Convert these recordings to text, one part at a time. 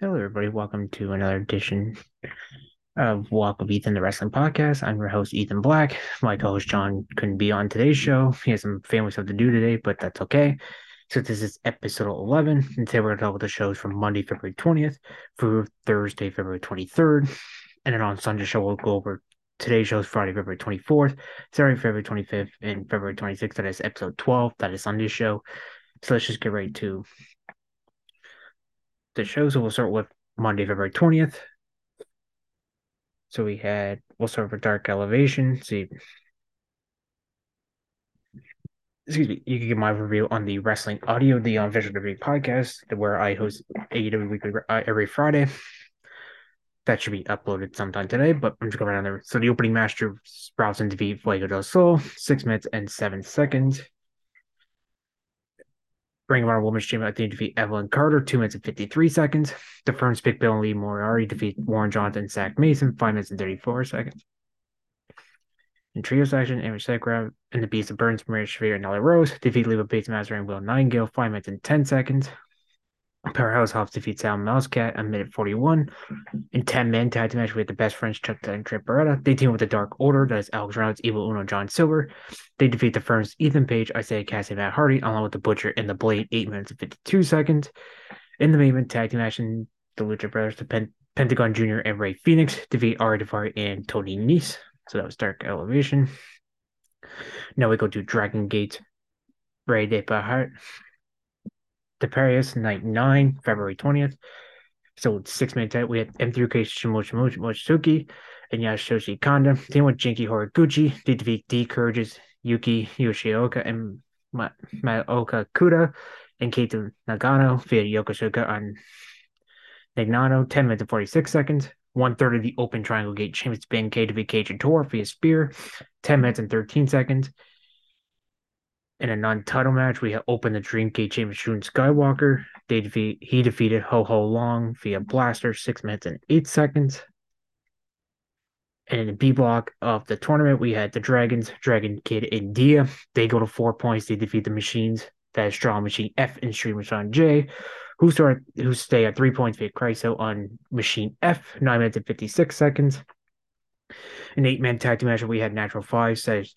Hello, everybody. Welcome to another edition of Walk with Ethan, the Wrestling Podcast. I'm your host, Ethan Black. My co host, John, couldn't be on today's show. He has some family stuff to do today, but that's okay. So, this is episode 11. And today we're going to talk about the shows from Monday, February 20th through Thursday, February 23rd. And then on Sunday show, we'll go over today's shows Friday, February 24th, Saturday, February 25th, and February 26th. That is episode 12. That is Sunday's show. So, let's just get right to the show. So we'll start with Monday, February 20th. So we had, we'll start with Dark Elevation. See, excuse me, you can get my review on the Wrestling Audio, the on Visual WWE podcast, where I host AEW Weekly uh, every Friday. That should be uploaded sometime today, but I'm just going down there. So the opening match drew Sprouts and defeat Fuego del Sol, six minutes and seven seconds. Ring of Honor Women's Champion, I think, defeat Evelyn Carter, 2 minutes and 53 seconds. The firm's Big Bill and Lee Moriarty defeat Warren Johnson and Zach Mason, 5 minutes and 34 seconds. In trio section, Amy Segra and the Beast of Burns, Marina Shafir and Nyla Rose defeat Leva Bates Master and Will Nightingale, 5 minutes and 10 seconds. Powerhouse Hobbs defeats Sal Mousecat a minute 41. In 10 man tag match, with the best friends, Chuck and Trip Beretta. They team with the Dark Order, that is Alex Reynolds, Evil Uno, John Silver. They defeat the firms Ethan Page, Isiah Kassidy, Matt Hardy, along with the Butcher and the Blade, 8 minutes and 52 seconds. In the main event tag team action, the Lucha Brothers, the Pen- Pentagon Jr. and Rey Fenix defeat Ari Daivari and Tony Nese. So that was Dark Elevation. Now we go to Dragon Gate, Ray de to Paris, night nine, February 20th. So six minutes out, we had M3K Shimochi Mochizuki and Yasushi Kanda. Team with Genki Horiguchi. Defeat D Courage's Yuki Yoshioka and Maoka Kuda and Keito Nagano via Yokosuka on Nagano, 10 minutes and 46 seconds. One third of the open triangle gate champions Ben K defeat Cage and Tor via spear, 10 minutes and 13 seconds. In a non-title match, we opened the Dreamgate Champion Shun Skywalker. They defeat he defeated Ho Ho Long via blaster, six minutes and eight seconds. And in the B block of the tournament, we had the Dragons, Dragon Kid and Dia. They go to four points. They defeat the machines. That is Strong Machine F and Stream Machine J, who start who stay at three points via Chryso on Machine F, nine minutes and fifty six seconds. An eight man tag team match, we had Natural Five says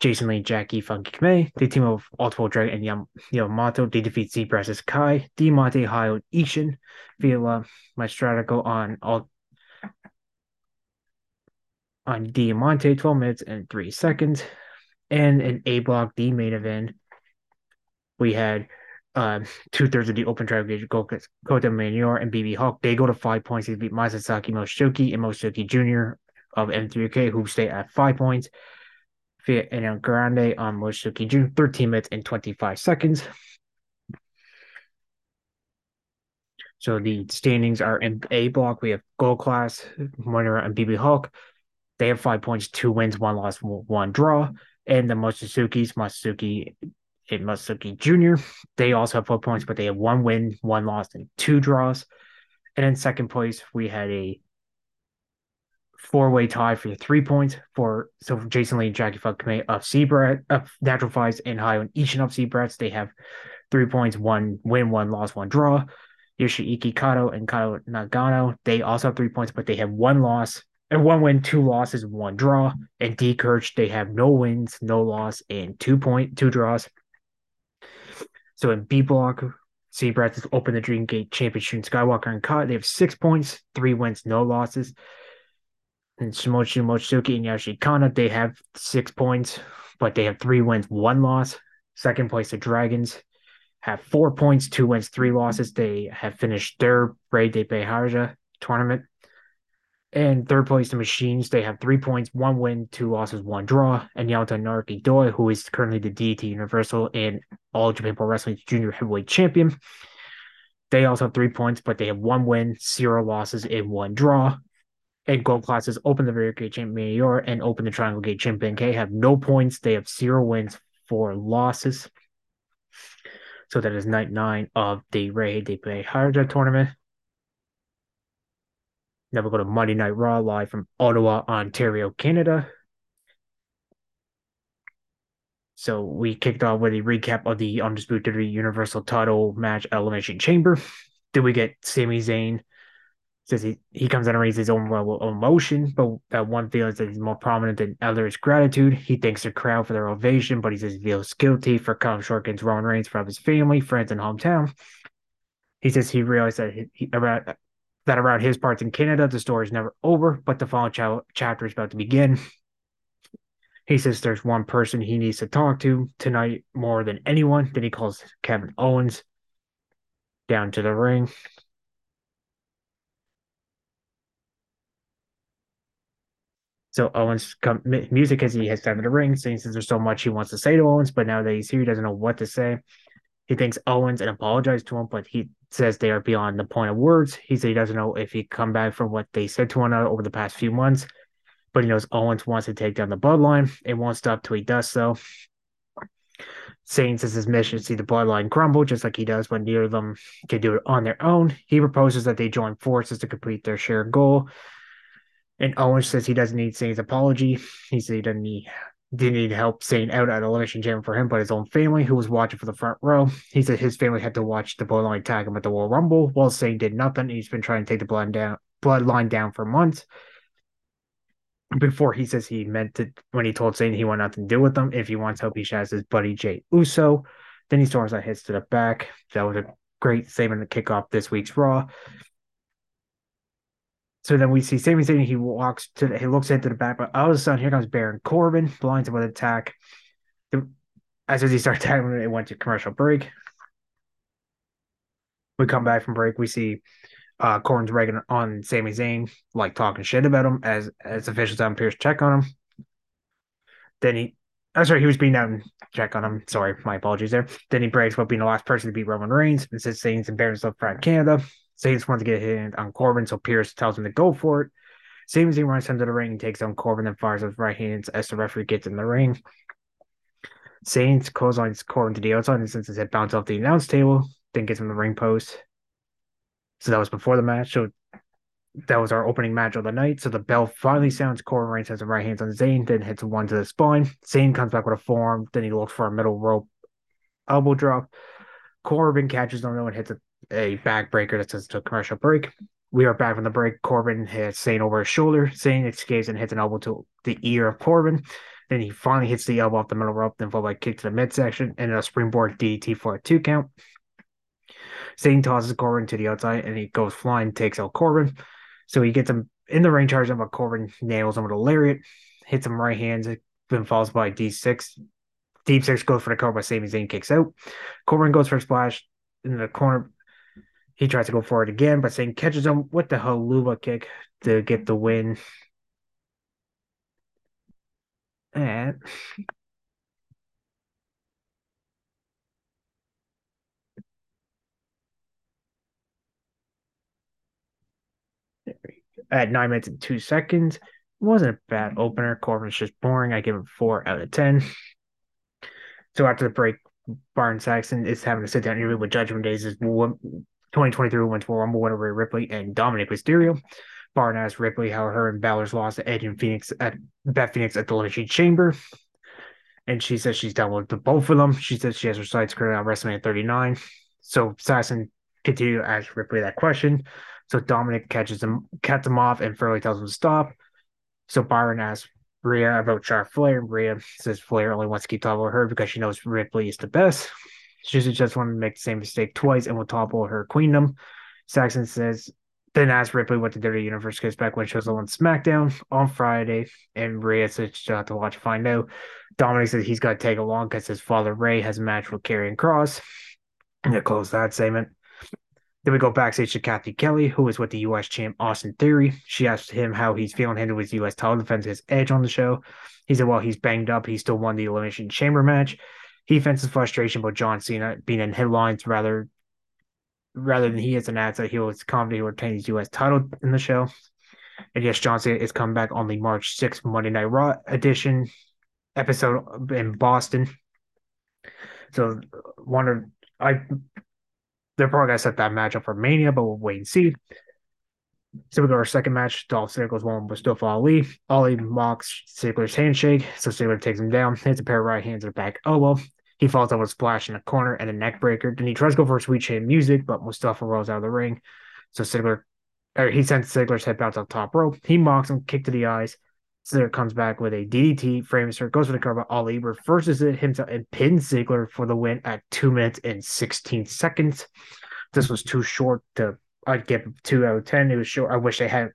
Jason Lee, Jackie, Funky Kamei. They team with Ultimate Dragon and Yam- Yamamoto. They defeat Zebra's Kai, Diamante, Hayo, Ishin via Mastratico on all on Diamante, 12 minutes and 3 seconds. And in A block, the main event, we had uh, two thirds of the open drive gauge Kota Minoura and BB Hawk. They go to five points. They beat Masaaki Mochizuki and Mochizuki Jr. of M3K, who stay at five points via El Grande on Mochizuki Jr. 13 minutes and 25 seconds. So the standings are in A block. We have Gold Class, Monera, and BB Hulk. They have five points, two wins, one loss, one draw. And the Mochizuki's, Mochizuki and Mochizuki Jr., they also have four points, but they have one win, one loss, and two draws. And in second place, we had a four way tie for three points for so for Jason Lee and Jackie Funkame of Seabrat of Natural Fives and High on each and of Seabrats. They have three points, one win, one loss, one draw. Yoshiiki Kato and Kato Nagano, they also have three points, but they have one loss and one win, two losses, one draw. And D Kirch, they have no wins, no loss, and two point two draws. So in B block, Seabrats opened the Dream Gate Championship. Skywalker and Kai, they have six points, three wins, no losses and Shimochi Mochizuki and Yashikana, they have six points, but they have three wins, one loss. Second place, the Dragons have four points, two wins, three losses. They have finished their Rey de Beharja tournament. And third place, the Machines, they have three points, one win, two losses, one draw. And Yamato Naruki Doi, who is currently the DT Universal and All Japan Pro Wrestling Junior Heavyweight Champion. They also have three points, but they have one win, zero losses, and one draw and gold classes open the rear gate champ Mayor and open the triangle gate champ K have no points. They have zero wins, four losses. So that is night nine of the Rey de Beharja tournament. Now we go to Monday Night Raw live from Ottawa, Ontario, Canada. So we kicked off with a recap of the Undisputed Universal title match Elimination Chamber. Then we get Sami Zayn Says he, he comes out and raises his own level of emotion, but that one feels that he's more prominent than others' gratitude. He thanks the crowd for their ovation, but he says he feels guilty for coming short against Roman Reigns from his family, friends, and hometown. He says he realized that he, around that around his parts in Canada, the story is never over, but the final ch- chapter is about to begin. He says there's one person he needs to talk to tonight more than anyone. Then he calls Kevin Owens down to the ring. So Owens come music as he has time in the ring, saying since there's so much he wants to say to Owens, but now that he's here, he doesn't know what to say. He thanks Owens and apologizes to him, but he says they are beyond the point of words. He said he doesn't know if he come back from what they said to one another over the past few months, but he knows Owens wants to take down the bloodline. It won't stop till he does so. Saying says his mission to see the bloodline crumble, just like he does when neither of them can do it on their own. He proposes that they join forces to complete their shared goal. And Owens says he doesn't need Zayn's apology. He said he doesn't need didn't need help staying out at Elimination Chamber for him, but his own family, who was watching for the front row. He said his family had to watch the bloodline tag him at the Royal Rumble while Zayn did nothing. He's been trying to take the blood down, bloodline down for months. Before he says he meant to, when he told Zayn he wanted nothing to do with them. If he wants help, he should ask his buddy Jey Uso. Then he storms that hits to the back. That was a great statement to kick off this week's Raw. So then we see Sami Zayn. He walks to the, he looks into the back, but all of a sudden here comes Baron Corbin, blinds him with an attack. The, as soon as he starts tackling, it went to commercial break. We come back from break. We see uh, Corbin's Reagan on Sami Zayn, like talking shit about him as as officials on Pearce check on him. Then he, I'm oh, sorry, he was being out and check on him. Sorry, my apologies there. Then he brags about being the last person to beat Roman Reigns and says Zayn's embarrassed of Canada. Saints wants to get hit on um, Corbin, so Pearce tells him to go for it. Same he runs into the ring takes on Corbin and fires his right hands as the referee gets in the ring. Saints clotheslines Corbin to the outside and since his head bounced off the announce table, then gets him the ring post. So that was before the match. So that was our opening match of the night. So the bell finally sounds. Corbin Reigns has the right hands on Zayn, then hits one to the spine. Zayn comes back with a forearm. Then he looks for a middle rope elbow drop. Corbin catches him and hits a a backbreaker that says to a commercial break. We are back from the break. Corbin hits Zayn over his shoulder. Zayn escapes and hits an elbow to the ear of Corbin. Then he finally hits the elbow off the middle rope, then followed by a kick to the midsection and a springboard DDT for a two count. Zayn tosses Corbin to the outside and he goes flying, takes out Corbin. So he gets him in the ring, charges him, but Corbin nails him with a lariat, hits him right hands, then falls by D6. Deep six goes for the cover, but Sami Zayn kicks out. Corbin goes for a splash in the corner, he tries to go for it again, but Zayn catches him with the Helluva Kick to get the win. And at nine minutes and two seconds. It wasn't a bad opener. Corbin's just boring. I give him four out of ten. So after the break, Byron Saxton is having to sit down interview with Judgment Days' 2023 Women's Royal winner Rhea Ripley and Dominic Mysterio. Barn asked Ripley how her and Balor's lost to Edge and Phoenix at Beth Phoenix at the Elimination Chamber. And she says she's done with the both of them. She says she has her sights clear on WrestleMania 39. So Saxton continued to ask Ripley that question. So Dominic catches him, cuts him off, and Furley tells him to stop. So Byron asks Rhea about Charlotte Flair, and Rhea says Flair only wants to keep talking about her because she knows Ripley is the best. She just wanted to make the same mistake twice and will topple her queendom. Saxton says, then asks Ripley what the Dirty Universe gets back when she was on SmackDown on Friday, and Rhea says she'll have to watch to find out. Dominic says he's got to take along because his father Ray has a match with Karrion Kross. And they close that segment. Then we go backstage to Cathy Kelley, who is with the U.S. champ Austin Theory. She asked him how he's feeling handling his U.S. title defense his edge on the show. He said, well, he's banged up. He still won the Elimination Chamber match. He fences frustration about John Cena being in headlines rather rather than he is an ad that he was confident he would retain his U.S. title in the show. And yes, John Cena is coming back on the March 6th Monday Night Raw edition episode in Boston. So wonder I they're probably gonna set that match up for Mania, but we'll wait and see. So we go our second match. Dolph Ziggler's one with Mustafa Ali. Ali mocks Ziggler's handshake, so Ziggler takes him down, hits a pair of right hands at the back oh, elbow. He falls over a splash in the corner and a neck breaker. Then he tries to go for a Sweet Chin Music, but Mustafa rolls out of the ring. So Ziggler or he sends Ziggler's head bounce off top rope. He mocks him, kick to the eyes. Ziggler comes back with a DDT, frames her, goes for the cover. Ali reverses it himself and pins Ziggler for the win at two minutes and 16 seconds. This was too short to I'd give two out of ten. It was short. I wish they had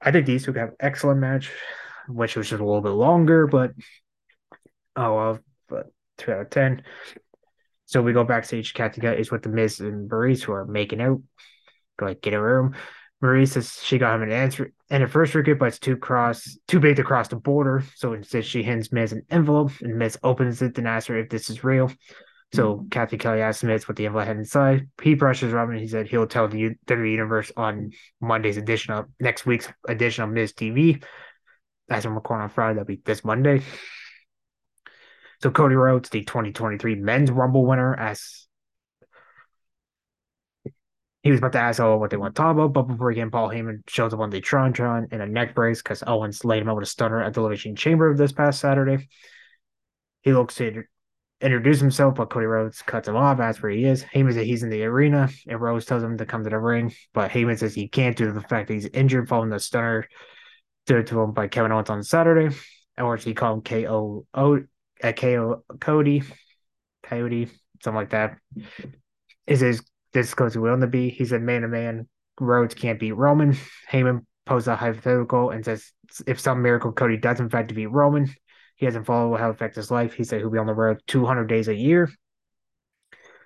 I think these two have excellent match, which was just a little bit longer, but oh well, but two out of ten. So we go backstage. Katika is with the Miz and Maryse who are making out. Go like get a room. Maryse says she got him an answer and a first ticket, but it's too cross too big to cross the border. So instead she hands Miz an envelope and Miz opens it and asks her if this is real. So mm-hmm. Cathy Kelley asks Miz what the envelope had inside. He brushes Robin. He said he'll tell the WWE Universe on Monday's edition of next week's edition of Miz TV. As I'm recording on Friday, that'll be this Monday. So Cody Rhodes, the 2023 Men's Rumble winner, as he was about to ask Owen what they want to talk about, but before again, Paul Heyman shows up on the Tron Tron in a neck brace because Owens laid him out with a stunner at the Elimination Chamber this past Saturday. He looks to introduce himself, but Cody Rhodes cuts him off, asks where he is. Heyman says he's in the arena, and Rhodes tells him to come to the ring, but Heyman says he can't due to the fact that he's injured following the stunner due to him by Kevin Owens on Saturday, or he called him KO a KO Cody, Coyote, something like that. Is his this goes willing to be? He said man to man, Rhodes can't beat Roman. Heyman posed a hypothetical and says if some miracle Cody does in fact beat Roman, he hasn't followed how it affects his life. He said he'll be on the road 200 days a year,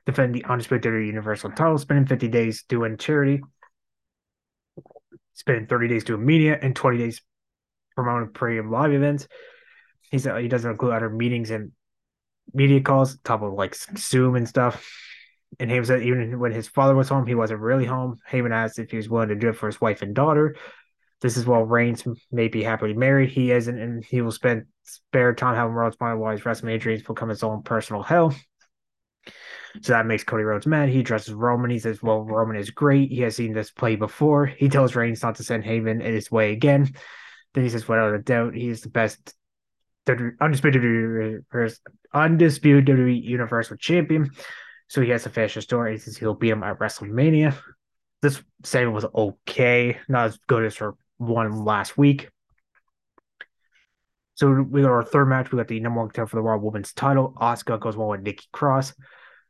defend the undisputed Universal title, spending 50 days doing charity, spending 30 days doing media, and 20 days promoting premium live events he said he doesn't include other meetings and media calls, top of like Zoom and stuff. And Heyman said even when his father was home, he wasn't really home. Heyman asked if he was willing to do it for his wife and daughter. This is while Reigns may be happily married. He isn't, and he will spend spare time having Rhodes mind while his WrestleMania dreams become his own personal hell. So that makes Cody Rhodes mad. He addresses Roman. He says, Well, Roman is great. He has seen this play before. He tells Reigns not to send Heyman in his way again. Then he says, Without a doubt, he is the best undisputed undisputed WWE Universal Champion. So he has finish the story. He says he'll beat him at WrestleMania. This segment was okay, not as good as her one last week. So we got our third match. We got the number one contender for the Raw Women's title. Asuka goes one with Nikki Cross.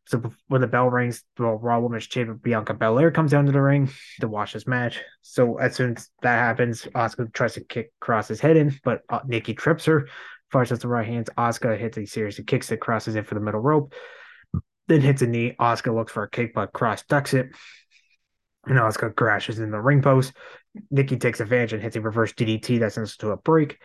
So when the bell rings, the Raw Women's Champion Bianca Belair comes down to the ring to watch this match. So as soon as that happens, Asuka tries to kick Cross's head in, but uh, Nikki trips her. Fires with the right hands. Asuka hits a series of kicks that crosses in for the middle rope. Then hits a knee. Asuka looks for a kick, but Cross ducks it. And Asuka crashes in the ring post. Nikki takes advantage and hits a reverse DDT that sends us to a break.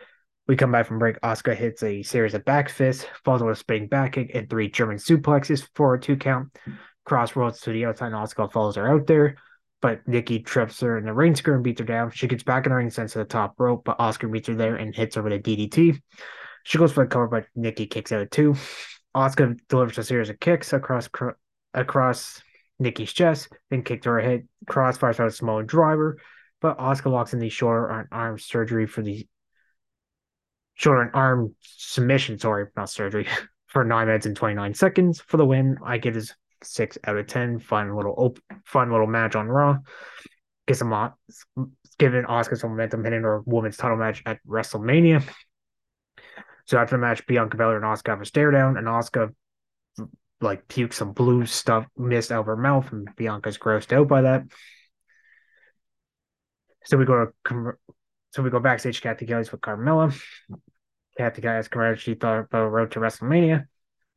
We come back from break. Asuka hits a series of back fists, falls with a spinning back kick, and three German suplexes for a two count. Cross rolls to the outside, and Asuka follows her out there. But Nikki trips her in the ring screw and beats her down. She gets back in the ring, sends to the top rope, but Asuka meets her there and hits her with a DDT. She goes for the cover, but Nikki kicks out too. Asuka delivers a series of kicks across across Nikki's chest, then kicked her head. Crossfires out a small driver, but Asuka locks in the shoulder on arm surgery for the shoulder and arm submission. Sorry, not surgery for nine minutes and twenty nine seconds for the win. I give this six out of ten. Fun little op- fun little match on Raw. Get some giving Asuka some momentum hitting her women's title match at WrestleMania. So after the match, Bianca Belair and Asuka have a stare down, and Asuka like pukes some blue stuff mist out of her mouth, and Bianca's grossed out by that. So we go to so we go backstage. Cathy Kelley's with Carmella. Cathy Kelley asks Carmella she thought about road to WrestleMania.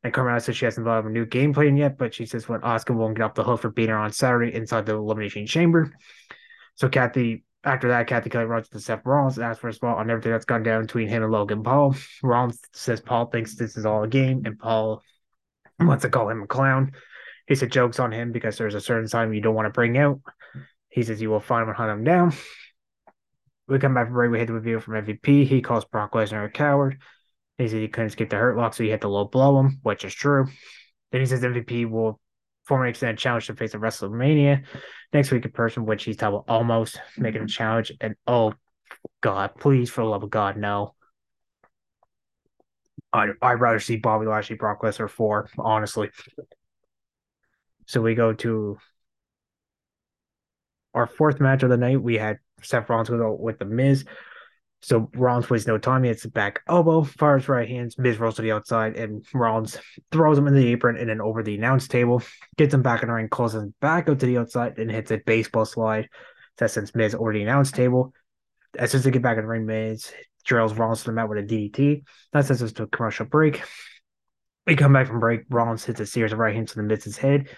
And Carmella says she hasn't thought of a new game plan yet, but she says when Asuka won't get off the hook for beating her on Saturday inside the Elimination Chamber. So Cathy after that, Cathy Kelley runs to Seth Rollins, and asks for a spot on everything that's gone down between him and Logan Paul. Rollins says Paul thinks this is all a game, and Paul wants to call him a clown. He said jokes on him because there's a certain time you don't want to bring out. He says you will find him and hunt him down. We come back from break. We hit the review from MVP. He calls Brock Lesnar a coward. He said he couldn't escape the hurt lock, so he had to low blow him, which is true. Then he says MVP will formally extended challenge to face at WrestleMania next week in person, which he's talking almost making a mm-hmm. challenge. And oh God, please, for the love of God, no. I I'd rather see Bobby Lashley, Brock Lesnar four, honestly. So we go to our fourth match of the night, we had Seth Rollins with, with the Miz. So Rollins wastes no time. He hits the back elbow, fires right hands. Miz rolls to the outside, and Rollins throws him in the apron and then over the announce table. Gets him back in the ring, calls him back out to the outside, and hits a baseball slide. That sends Miz over the announce table. As soon as they get back in the ring, Miz drills Rollins to the mat with a DDT. That sends us to a commercial break. We come back from break. Rollins hits a series of right hands to the Miz's head.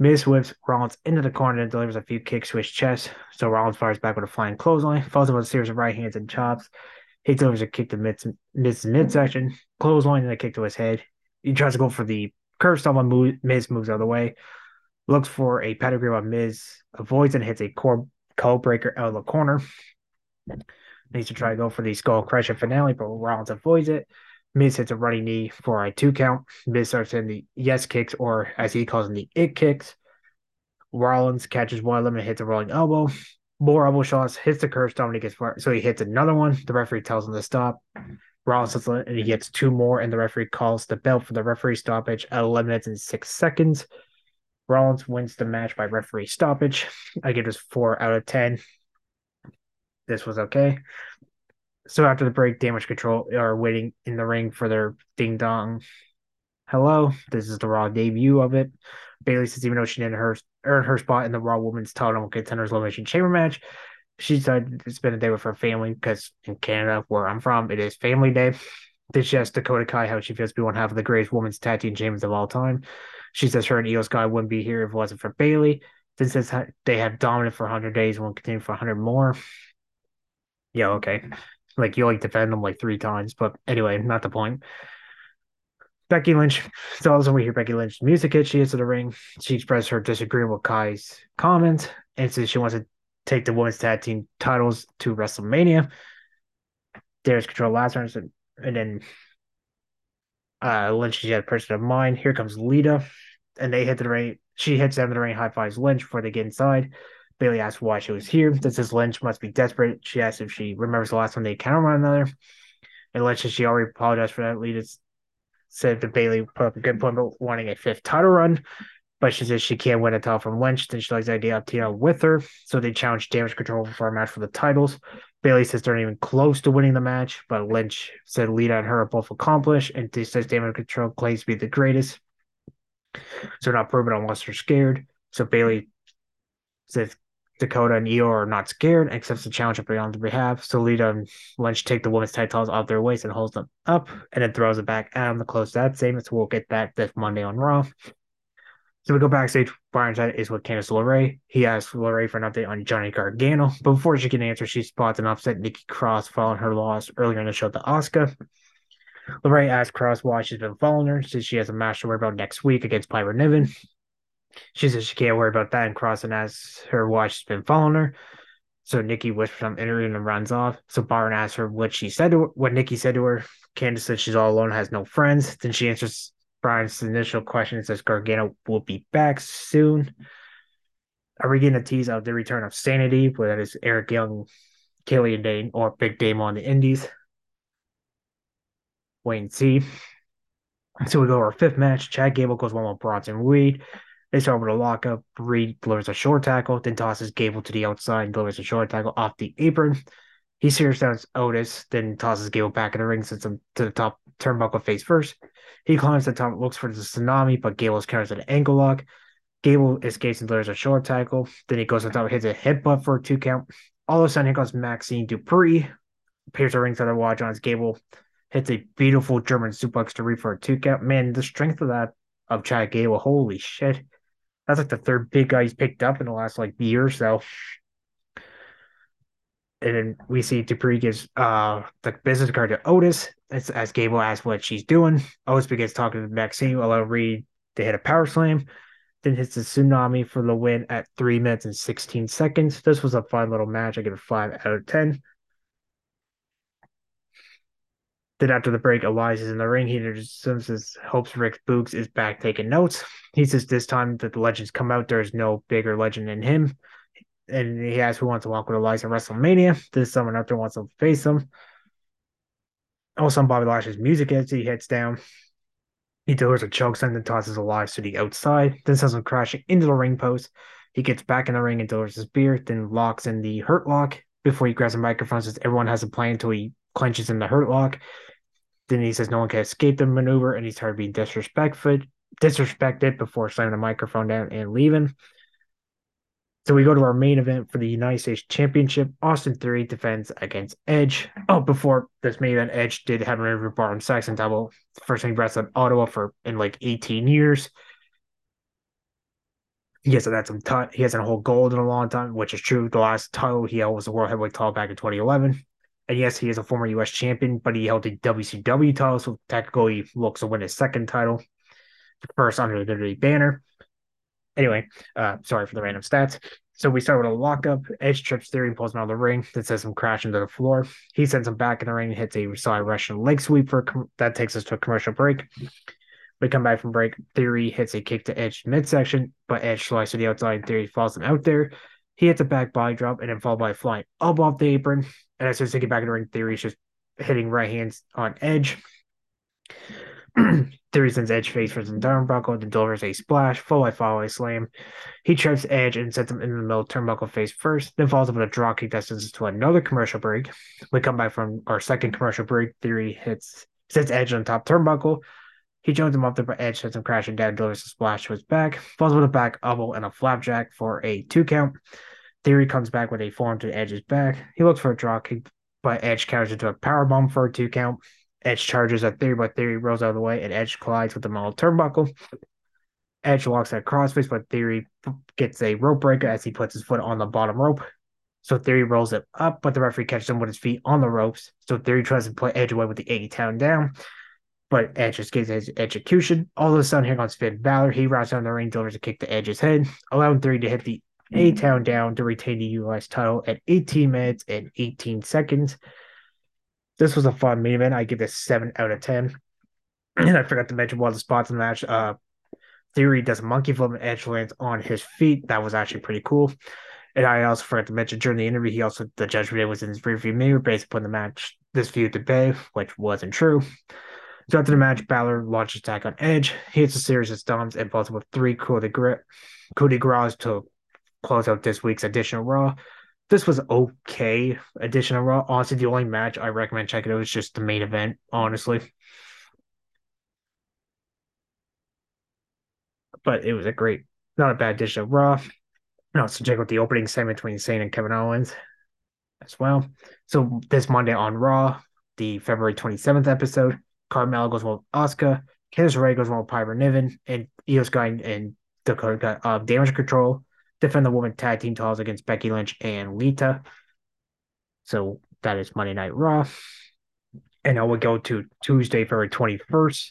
Miz whips Rollins into the corner and delivers a few kicks to his chest. So Rollins fires back with a flying clothesline, follows up with a series of right hands and chops. He delivers a kick to Miz, Miz's midsection, clothesline, and a kick to his head. He tries to go for the curve stomp on Miz, moves out of the way. Looks for a pedigree on Miz, avoids and hits a core code breaker out of the corner. Needs to try to go for the skull crusher finale, but Rollins avoids it. Miz hits a running knee for a two count. Miz starts in the yes kicks, or as he calls them, the it kicks. Rollins catches one of them and hits a rolling elbow. More elbow shots, hits the curve stomp, he gets so he hits another one. The referee tells him to stop. Rollins hits and he gets two more, and the referee calls the bell for the referee stoppage at 11 minutes and six seconds. Rollins wins the match by referee stoppage. I give this four out of ten. This was okay so after the break, Damage Control are waiting in the ring for their ding dong. Hello, this is the Raw debut of it. Bayley says even though she didn't her, earn her spot in the Raw Women's Title Contenders Elimination Chamber match, she decided to spend a day with her family because in Canada, where I'm from, it is Family Day. Then she asks Dakota Kai how she feels to be one half of the greatest women's tag team champions of all time. She says her and Iyo Sky wouldn't be here if it wasn't for Bayley. Then says they have dominant for 100 days and will continue for 100 more. Yeah, okay. Like you like defend them like three times, but anyway, not the point. Becky Lynch. So also we hear Becky Lynch's music hit. She hits the ring. She expresses her disagreement with Kai's comment and says she wants to take the women's tag team titles to WrestleMania. There's control last round, and, and then uh, Lynch she had a person of mind. Here comes Lita, and they hit the ring. She hits them in the ring, high fives Lynch before they get inside. Bayley asks why she was here. This is Lynch must be desperate. She asks if she remembers the last time they encountered one another. And Lynch says she already apologized for that. Lita said that Bayley put up a good point about wanting a fifth title run, but she says she can't win a title from Lynch. Then she likes the idea of Tina with her. So they challenge damage control for a match for the titles. Bayley says they're not even close to winning the match, but Lynch said Lita and her are both accomplished, and she says damage control claims to be the greatest. So not proven unless they're scared. So Bayley says Dakota and Iyo are not scared, and accepts the challenge on their behalf. So Lita and Lynch take the women's titles off their waist and holds them up, and then throws it back at them to close that segment. So we'll get that this Monday on Raw. So we go backstage. Byron's is with Candice LeRae. He asks LeRae for an update on Johnny Gargano. But before she can answer, she spots an upset Nikki Cross following her loss earlier in the show to Asuka. LeRae asks Cross why she's been following her, since she has a match to worry about next week against Piper Niven. She says she can't worry about that, and Crossing asks her why she's been following her. So Nikki whispers some interview and runs off. So Byron asks her what she said to her, what Nikki said to her. Candice says she's all alone, has no friends. Then she answers Byron's initial question and says Gargano will be back soon. Are we getting a tease of the return of Sanity, whether that is Eric Young, Killian Dain, or Big Damo on the Indies? Wait and see. So we go to our fifth match. Chad Gable goes one with Bronson Reed. They start with a lockup. Reed delivers a short tackle, then tosses Gable to the outside and delivers a short tackle off the apron. He stares down Otis, then tosses Gable back in the ring, sends him to the top turnbuckle face first. He climbs to the top, looks for the tsunami, but Gable's counters an ankle lock. Gable escapes and delivers a short tackle. Then he goes on top, hits a headbutt for a two count. All of a sudden, here comes Maxxine Dupri. Appears to ringside to watch on his Gable hits a beautiful German suplex to Reed for a two count. Man, the strength of that of Chad Gable, holy shit. That's like the third big guy he's picked up in the last like year or so. And then we see Dupri gives uh the business card to Otis as, as Gable asks what she's doing. Otis begins talking to Maxxine, allow Reed to hit a power slam, then hits the tsunami for the win at three minutes and 16 seconds. This was a fun little match. I give it five out of 10. Then after the break, Elias is in the ring. He says hopes Rick Boogs is back taking notes. He says this time that the legends come out, there's no bigger legend than him. And he asks who wants to walk with Elias at WrestleMania. This someone out there wants to face him. Also, Bobby Lashley's music as he heads down. He delivers a choke slam and tosses Elias to the outside. Then sends him crashing into the ring post. He He gets back in the ring and delivers his spear, then locks in the hurt lock before he grabs the microphone. Says everyone has a plan until he clenches in the hurt lock. Then he says no one can escape the maneuver, and he started being disrespectful, disrespected before slamming the microphone down and leaving. So we go to our main event for the United States Championship. Austin Theory defends against Edge. Oh, before this main event, Edge did have an interview bar on Saxton double. First time he wrestled Ottawa for in like 18 years. He hasn't had some t- he hasn't hold gold in a long time, which is true. The last title he held was the World Heavyweight title back in 2011. And yes, he is a former US champion, but he held the WCW title, so technically looks to win his second title, first under the WWE banner. Anyway, uh, sorry for the random stats. So we start with a lockup. Edge trips Theory and pulls him out of the ring. That says him crash into the floor. He sends him back in the ring and hits a side Russian leg sweep for that takes us to a commercial break. We come back from break. Theory hits a kick to Edge midsection, but Edge slides to the outside. Theory falls him out there. He hits a back body drop and then followed by a flying elbow off the apron. And as they get back in the ring, Theory's just hitting right hands on Edge. Theory sends Edge face for some turnbuckle, then delivers a splash, full by follow slam. He trips Edge and sets him in the middle turnbuckle face first, then falls up with a draw kick that sends us to another commercial break. We come back from our second commercial break. Theory hits sets Edge on top turnbuckle. He joins him off the Edge sends him crashing down, delivers a splash to his back, falls with a back elbow and a flapjack for a two count. Theory comes back with a forearm to Edge's back. He looks for a draw kick, but Edge counters into a power bomb for a two count. Edge charges at Theory, but Theory rolls out of the way, and Edge collides with the metal turnbuckle. Edge locks at crossface, but Theory gets a rope breaker as he puts his foot on the bottom rope. So Theory rolls it up, but the referee catches him with his feet on the ropes. So Theory tries to play Edge away with the 80 town down, but Edge gets his execution. All of a sudden, here comes Finn Balor. He routes down the ring, delivers a kick to Edge's head, allowing Theory to hit the A town down to retain the US title at 18 minutes and 18 seconds. This was a fun main event. I give this seven out of ten. And I forgot to mention one of the spots in the match. Uh, Theory does a monkey flip and Edge lands on his feet. That was actually pretty cool. And I also forgot to mention during the interview, he also the judgment was in his rearview mirror, basically upon the match this feud to bed, which wasn't true. After the match, Balor launches attack on Edge. He hits a series of stomps and follows with three coup de grace, coup de grace to close out this week's edition of Raw this was okay edition of Raw. Honestly, the only match I recommend checking out was just the main event, honestly. But it was a great, not a bad edition of Raw. No, so check out the opening segment between Zayn and Kevin Owens as well. So this Monday on Raw, the February 27th episode, Carmella goes with Asuka, Candice Ray goes with Piper Niven, and Iyo Sky and Dakota uh, Damage Control defend the women tag team titles against Becky Lynch and Lita. So that is Monday Night Raw. And I will go to Tuesday, February 21st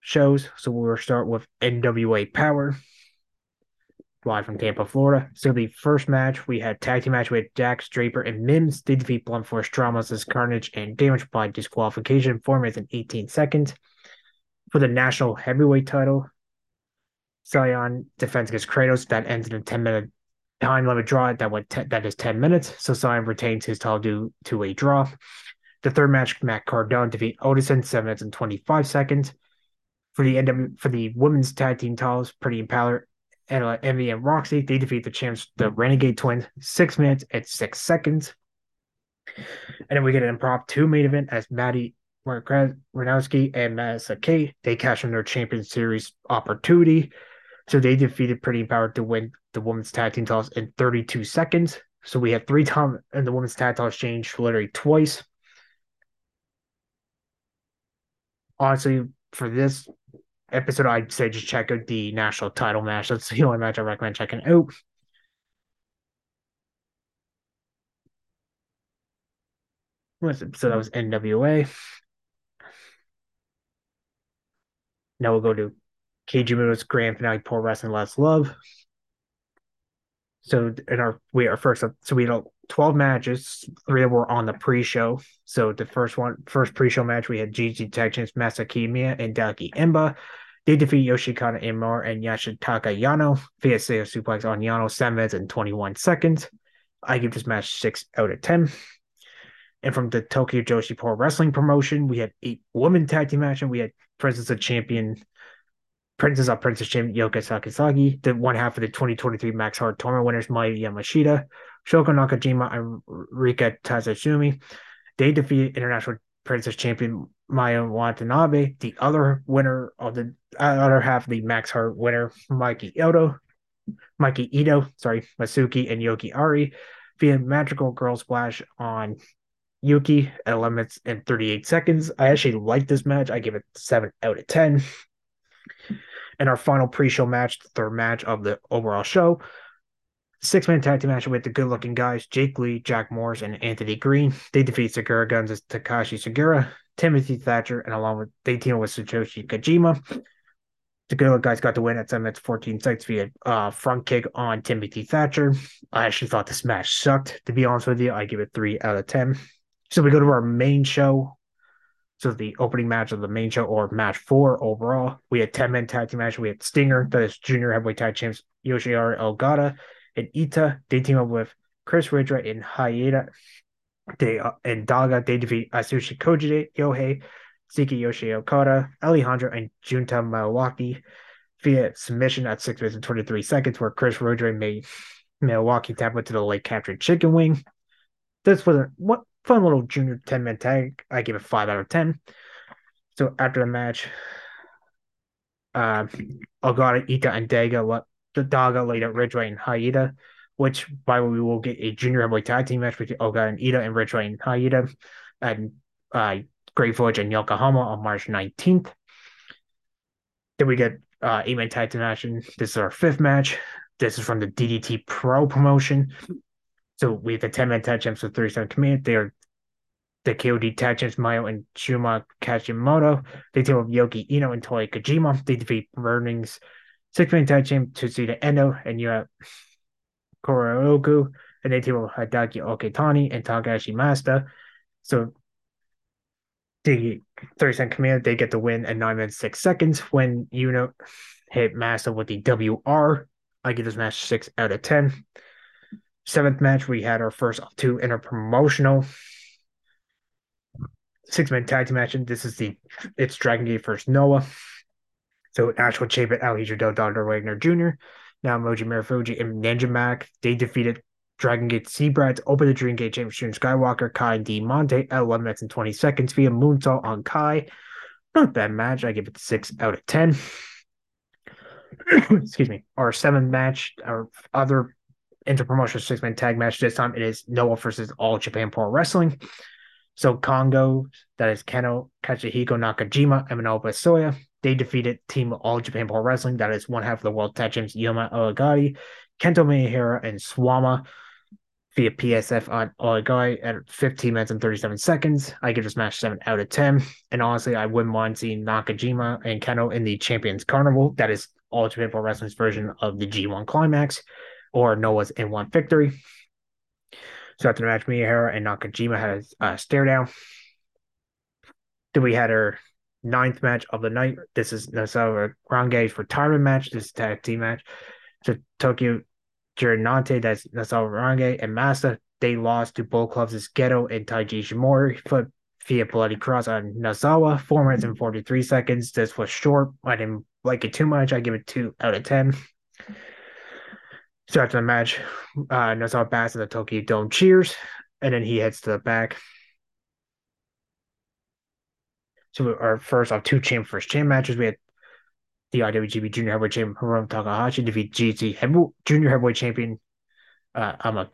shows. So we'll start with NWA Power live from Tampa, Florida. So the first match, we had tag team match with Dax Draper and Mims. They defeat Blunt Force Dramas as Carnage and Damage by disqualification, four minutes and 18 seconds. For the national heavyweight title, Zion defends against Kratos. That ends in a 10 minute time limit draw. That went te- that is 10 minutes. So Zion retains his title due to a draw. The third match, Matt Cardona defeat in 7 minutes and 25 seconds. For the NW, for the women's tag team titles, Pretty Empowered and uh, Envy and Roxy, they defeat the champs, the Renegade Twins, 6 minutes and 6 seconds. And then we get an impromptu main event as Maddie Renowski and Madison K. They cash in their Champion Series opportunity. So they defeated Pretty Empowered to win the women's tag team titles in 32 seconds. So we had three times in the women's tag title exchange literally twice. Honestly, for this episode, I'd say just check out the national title match. That's the only match I recommend checking out. So that was NWA. Now we'll go to Keiji Muto's grand finale, Poor Wrestling Last Love. So in our we are first so we had 12 matches, three that were on the pre-show. So the first one, first pre-show match, we had GG Tag Champs Masaki Miya and Daki Emba. They defeat Yoshikata Imar and Yashitaka Yano via Seiya suplex on Yano, 7 minutes and 21 seconds. I give this match 6 out of 10. And from the Tokyo Joshi Pro Wrestling promotion, we had eight women tag team match, and we had Princess of Champion Princess of Princess Champion Yuka Sakazaki, the one half of the 2023 Max Hard Tournament winners Maya Yamashita, Shoko Nakajima, and Rika Tazasumi. They defeated International Princess Champion Maya Watanabe, the other winner of the other half the Max Hard winner Mikey Ito, Mikey Ito, sorry, Masuki and Yoki Ari via Magical Girl Splash on Yuki at 11 minutes and 38 seconds. I actually like this match. I give it 7 out of 10. And our final pre-show match, the third match of the overall show, six-man tag team match with the good-looking guys, Jake Lee, Jack Morris, and Anthony Green. They defeat Segura Guns as Takashi Sugiura, Timothy Thatcher, and along with they team with Satoshi Kojima. The good looking guys got the win at 7 minutes 14 seconds via uh, front kick on Timothy Thatcher. I actually thought this match sucked. To be honest with you, I give it 3 out of 10. So we go to our main show. So the opening match of the main show, or match four overall, we had 10 man tag team match. We had Stinger, that is junior heavyweight tag champs Yoshinari Ogata and Ita. They team up with Chris Ridgeway and Hayata. They uh, and Daga. They defeat Asushi Kojide, Yohei, Siki Yoshi Okada, Alejandro, and Junta Miyawaki via submission at six minutes and 23 seconds, where Chris Ridgeway made Miyawaki tap into the late captured chicken wing. This was a what fun little junior 10 man tag. I give it 5 out of 10. So after the match, uh, Ogata, Ita, and Daga, Daga laid out Ridgeway and Haida, which by the way, we will get a junior heavyweight tag team match between Ogata and Ita and Ridgeway and Haida and uh, Great Village and Yokohama on March 19th. Then we get uh, eight man tag team match, and This is our fifth match. This is from the DDT Pro promotion. So we have the 10 man tag champs with 37 command. They are the KOD tag champs Mayo and Shuma Kashimoto. They team up Yoki Ino and Toy Kojima. They defeat Burning's six man tag champ Tsuda Endo and Yura Kororoku, And they team up Hideki Okatani and Takashi Masta. So the 30 second command, they get the win at 9 minutes 6 seconds when you know hit Masta with the WR. I give this match 6 out of 10 seventh match, we had our first two interpromotional six man tag team match. And this is the it's Dragon Gate versus Noah. So actual champion Alejandro Del Dr. Wagner Jr., now Moji Marufuji and Ninja Mac. They defeated Dragon Gate Seabrats, open the Dream Gate Champion Skywalker, Kai and D Monte at 11 minutes and 20 seconds via moonsault on Kai. Not bad match. I give it 6 out of 10. Excuse me. Our seventh match, our other interpromotional six man tag match. This time it is Noah versus All Japan Pro Wrestling. So Kongo, that is Keno Katsuhiko Nakajima and Manabu Soya. They defeated Team All Japan Pro Wrestling, that is one half of the World Tag Champs Yuma Oagari, Kento Miyahara, and Swama via PSF on Oagari at 15 minutes and 37 seconds. I give this match 7 out of 10. And honestly, I wouldn't mind seeing Nakajima and Kento in the Champions Carnival. That is All Japan Pro Wrestling's version of the G1 Climax or Noah's N1 victory. So after the match, Miyahara and Nakajima had a uh, stare down. Then we had our ninth match of the night. This is Nosawa Range's retirement match. This is tag team match. So Tokyo Giranate, that's Nosawa Range and Masta. They lost to Bull Clubs' Ghetto and Taiji Shimori foot via Bloody Cross on Nosawa, four minutes and 43 seconds. This was short. I didn't like it too much. I give it two out of 10. So after the match, uh, Nosawa backs in the Tokyo Dome cheers, and then he heads to the back. So our first off two champ first champ matches, we had the IWGP Junior Heavyweight Champion Hiromu Takahashi defeat GT heavy, Junior Heavyweight Champion uh, Ama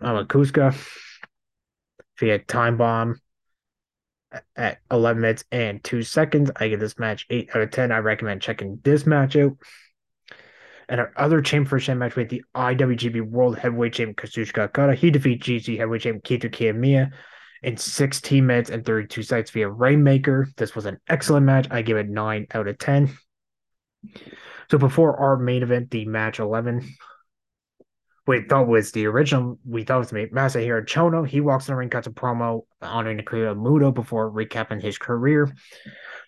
Amakuska via time bomb at 11 minutes and 2 seconds. I give this match 8 out of 10. I recommend checking this match out. And our other champion first champ match with the IWGP World Heavyweight Champion Kazuchika Okada. He defeated GC Heavyweight Champion Kaito Kiyomiya in 16 minutes and 32 seconds via Rainmaker. This was an excellent match. I give it 9 out of 10. So before our main event, the match 11, we thought was the original, we thought was Masahiro Chono. He walks in the ring, cuts a promo honoring the career of Muto before recapping his career.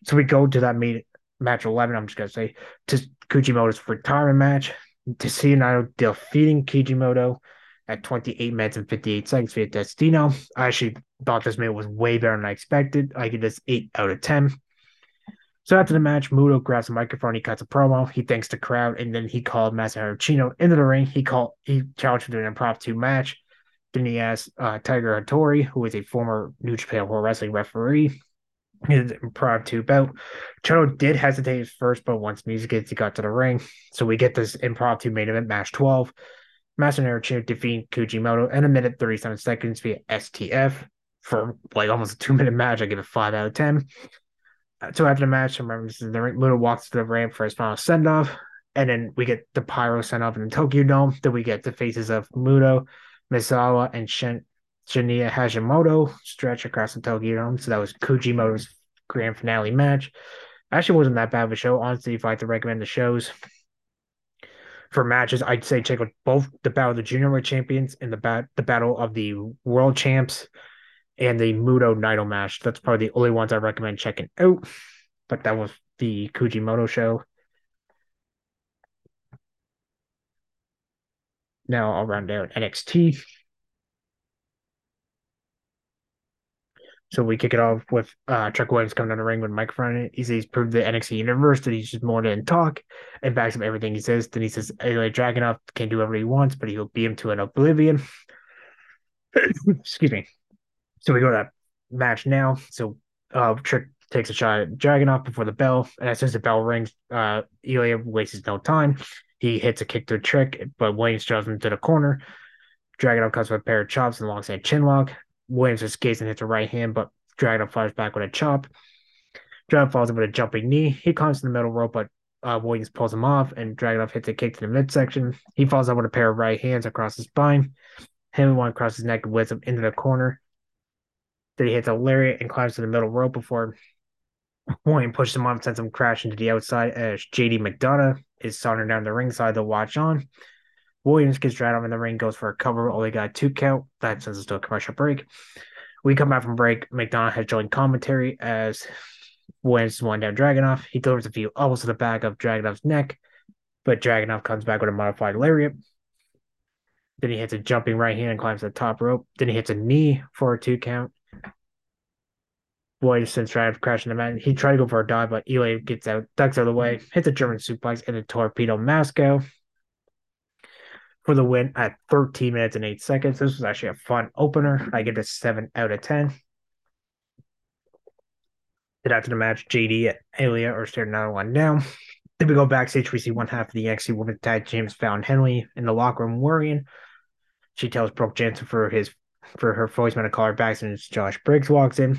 So we go to that main, match 11, I'm just going to say, to Kujimoto's retirement match. Destino defeating Kijimoto at 28 minutes and 58 seconds via Destino. I actually thought this match was way better than I expected. I give this 8 out of 10. So after the match, Muto grabs the microphone, he cuts a promo, he thanks the crowd, and then he called Masahiro Chono into the ring. He called he challenged him to an impromptu match. Then he asked uh, Tiger Hattori, who is a former New Japan World Wrestling referee, his impromptu bout. Chono did hesitate at first, but once music hits, he got to the ring. So we get this impromptu main event match 12. Masahiro Chono defeating Kujimoto in a minute 37 seconds via STF for like almost a two minute match. I give it five out of ten. Uh, so after the match, I remember this is the Muto walks to the ramp for his final send off, and then we get the pyro send off in the Tokyo Dome. Then we get the faces of Muto, Misawa, and Shin- Shinya Hashimoto stretch across the Tokyo Dome. So that was Keiji Muto's grand finale match. Actually, wasn't that bad of a show. Honestly, if I had to recommend the shows for matches, I'd say check out both the Battle of the Junior World Champions and the bat the Battle of the World Champs and the Muto Naito match. That's probably the only ones I recommend checking out. But that was the Keiji Muto show. Now I'll round out NXT. So we kick it off with uh, Chuck Williams coming down the ring with a microphone. He says he's proved the NXT universe that he's just more than talk and backs up everything he says. Then he says like Dragunov can do whatever he wants, but he'll beat him to an oblivion. Excuse me. So we go to that match now. So uh, Trick takes a shot at Dragunov before the bell, and as soon as the bell rings, uh, Ilya wastes no time. He hits a kick to Trick, but Williams drives him to the corner. Dragunov comes with a pair of chops and alongside chinlock. Williams escapes and hits a right hand, but Dragunov fires back with a chop. Dragunov falls in with a jumping knee. He climbs to the middle rope, but uh, Williams pulls him off, and Dragunov hits a kick to the midsection. He falls out with a pair of right hands across his spine. Him one across his neck and whips him into the corner. Then he hits a lariat and climbs to the middle rope before William pushes him off sends him crashing to the outside as JD McDonough is sauntering down the ringside to watch on. Williams gets dragged off in the ring, goes for a cover, only got two count. That sends us to a commercial break. We come back from break. McDonough has joined commentary as Williams is one down Dragunov. He delivers a few elbows to the back of Dragunov's neck, but Dragunov comes back with a modified lariat. Then he hits a jumping right hand and climbs the top rope. Then he hits a knee for a two count. Williams sends Dragunov crashing the mat. He tried to go for a dive, but Ilya gets out, ducks out of the way, mm. hits a German suplex and a torpedo Moscow for the win at 13 minutes and 8 seconds. This was actually a fun opener. I give it a 7 out of 10. Then after the match, JD and Ilya are staring another one down. Then we go backstage. We see one half of the NXT Women's Tag James found Henley in the locker room worrying. She tells Brooke Jensen for his for her voicemail to call her back since Josh Briggs walks in.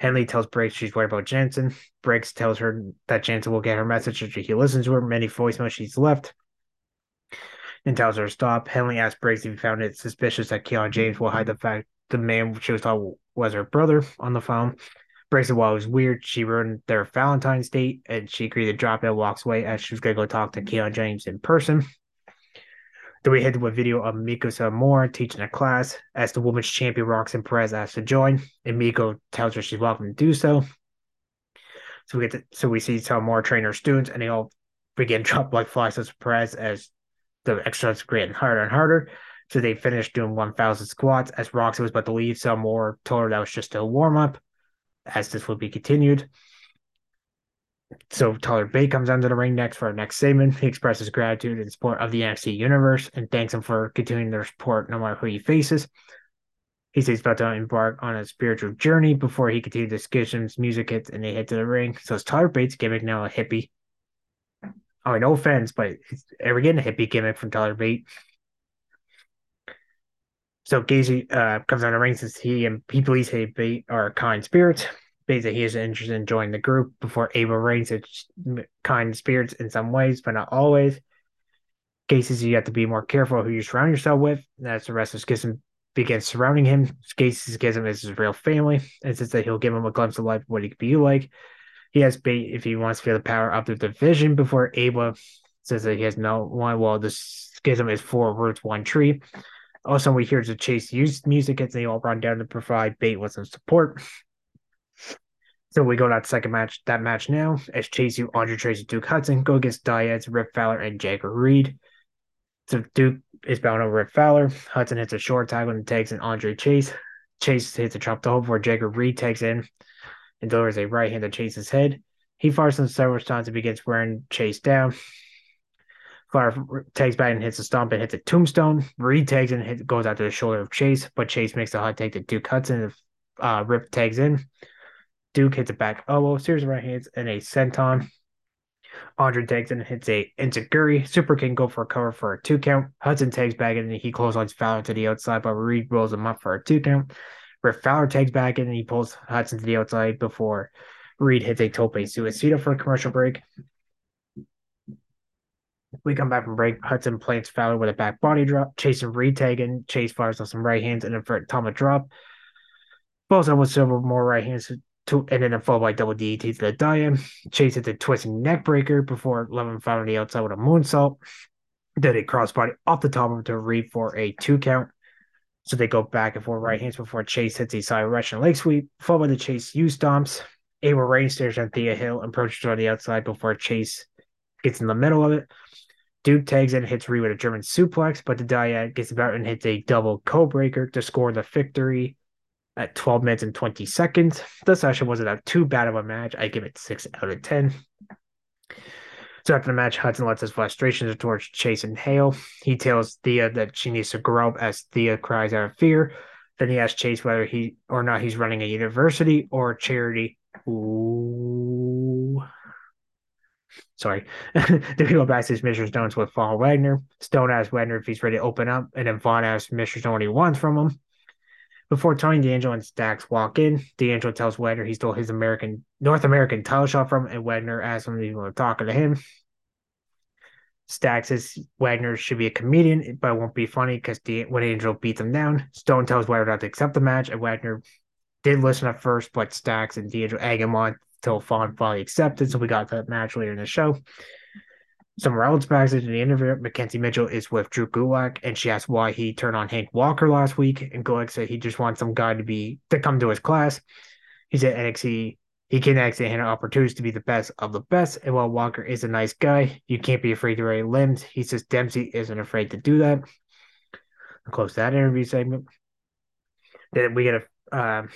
Henley tells Briggs she's worried about Jensen. Briggs tells her that Jensen will get her message if he listens to her. Many voicemails she's left and tells her to stop. Henley asks Briggs if he found it suspicious that Kiana James will hide the fact the man she was told was her brother on the phone. Briggs said while it was weird, she ruined their Valentine's date and she agreed to drop it and walks away as she was going to go talk to Kiana James in person. Then we hit a video of Meiko Satomura teaching a class as the women's champion Roxanne Perez asks to join, and Meiko tells her she's welcome to do so. So we get to, so we see Satomura train her students, and they all begin drop like flies to Perez as the exercise getting harder and harder. So they finished doing 1,000 squats as Roxy was about to leave. Satomura told her that was just a warm up, as this would be continued. So Tyler Bate comes onto the ring next for our next segment. He expresses gratitude and support of the NXT universe and thanks him for continuing their support no matter who he faces. He says he's about to embark on a spiritual journey before he continues the schisms, music hits, and they head to the ring. So it's Tyler Bates gimmick now a hippie. Oh, no offense, but are we getting a hippie gimmick from Tyler Bate? So Gacy uh, comes on the ring since he and people he believes he Bate are kind spirits. That he is interested in joining the group before Ava reigns as kind spirits in some ways, but not always. Cases you have to be more careful who you surround yourself with. As the rest of Schism begins surrounding him, Casey's Schism is his real family, and says that he'll give him a glimpse of life, what he could be like. He has Bate if he wants to feel the power of the division before Ava says that he has no one. Well, the schism is four roots, one tree. Also, we hear the chase use music as they all run down to provide Bate with some support. So we go to that second match, that match now, as Chase U, Andre Tracy, Duke Hudson go against Diaz, Rip Fowler, and Jagger Reed. So Duke is bound over Rip Fowler. Hudson hits a short tackle and takes in Andre Chase. Chase hits a chop to hold before Jagger Reed takes in and delivers a right hand to Chase's head. He fires him several times and begins wearing Chase down. Flair takes back and hits a stomp and hits a tombstone. Reed tags in and hit, goes out to the shoulder of Chase, but Chase makes a hot take to Duke Hudson. Uh, Rip tags in. Duke hits a back elbow, series of right hands, and a senton. Andre tags and hits a enzuigiri. Super King go for a cover for a two count. Hudson tags back in and he clotheslines Fowler to the outside, but Reed rolls him up for a two count. Rip Fowler tags back in and he pulls Hudson to the outside before Reed hits a tope suicida for a commercial break. We come back from break. Hudson plants Fowler with a back body drop. Chase and Reed tagging. Chase fires on some right hands and a Tama drop. Both of with several more right hands and then a followed by double DDT to the Diane. Chase hits a twisting neck breaker before Levin found on the outside with a moonsault. Then a crossbody off the top of to Reed for a two count. So they go back and forth right hands before Chase hits a side Russian leg sweep, followed by the Chase U stomps. Ava Raine stares on Thea Hill, approaches on the outside before Chase gets in the middle of it. Duke tags in, and hits Reed with a German suplex, but the Dyad gets about and hits a double co-breaker to score the victory at 12 minutes and 20 seconds. This actually wasn't a too bad of a match. I give it 6 out of 10. So after the match, Hudson lets his frustrations towards Chase and Hail. He tells Thea that she needs to grow up as Thea cries out of fear. Then he asks Chase whether he or not he's running a university or a charity. Ooh. Sorry. we go back to Mr. Stone's with Von Wagner. Stone asks Wagner if he's ready to open up, and then Vaughn asks Mr. Stone what he wants from him. Before Tony D'Angelo and Stacks walk in, D'Angelo tells Wagner he stole his American North American title shot from, and Wagner asks him if he's going to talk to him. Stacks says Wagner should be a comedian, but it won't be funny because when Angel beats him down, Stone tells Wagner not to accept the match, and Wagner did listen at first, but Stacks and D'Angelo egg him on until Von finally accepted. So we got that match later in the show. Somewhere else backstage in the interview, McKenzie Mitchell is with Drew Gulak, and she asked why he turned on Hank Walker last week. And Gulak said he just wants some guy to be to come to his class. He said NXT he can actually handle opportunities to be the best of the best. And while Walker is a nice guy, you can't be afraid to raise limbs. He says Dempsey isn't afraid to do that. I'll close that interview segment. Then we get a uh,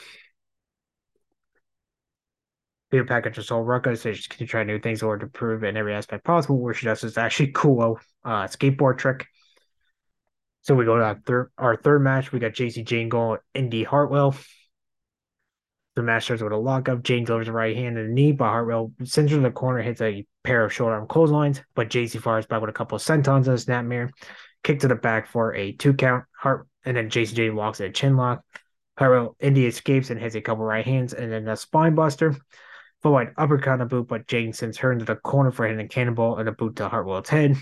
Video package of Sol Ruca says she can try new things in order to prove in every aspect possible. Where she does this actually cool uh, skateboard trick. So we go to our third, our third match. We got Jacy Jayne going Indi Hartwell. The match starts with a lockup. Jayne delivers a right hand and a knee, but Hartwell her to the corner, hits a pair of short arm clotheslines. But Jacy fires back with a couple of sentons and a snap snapmare. Kick to the back for a two count. Hart and then Jacy Jayne walks at a chin lock. Hartwell Indi escapes and hits a couple right hands and then a spine buster. Floyd uppercut and a boot, but Jayne sends her into the corner for hitting a cannonball and a boot to Hartwell's head.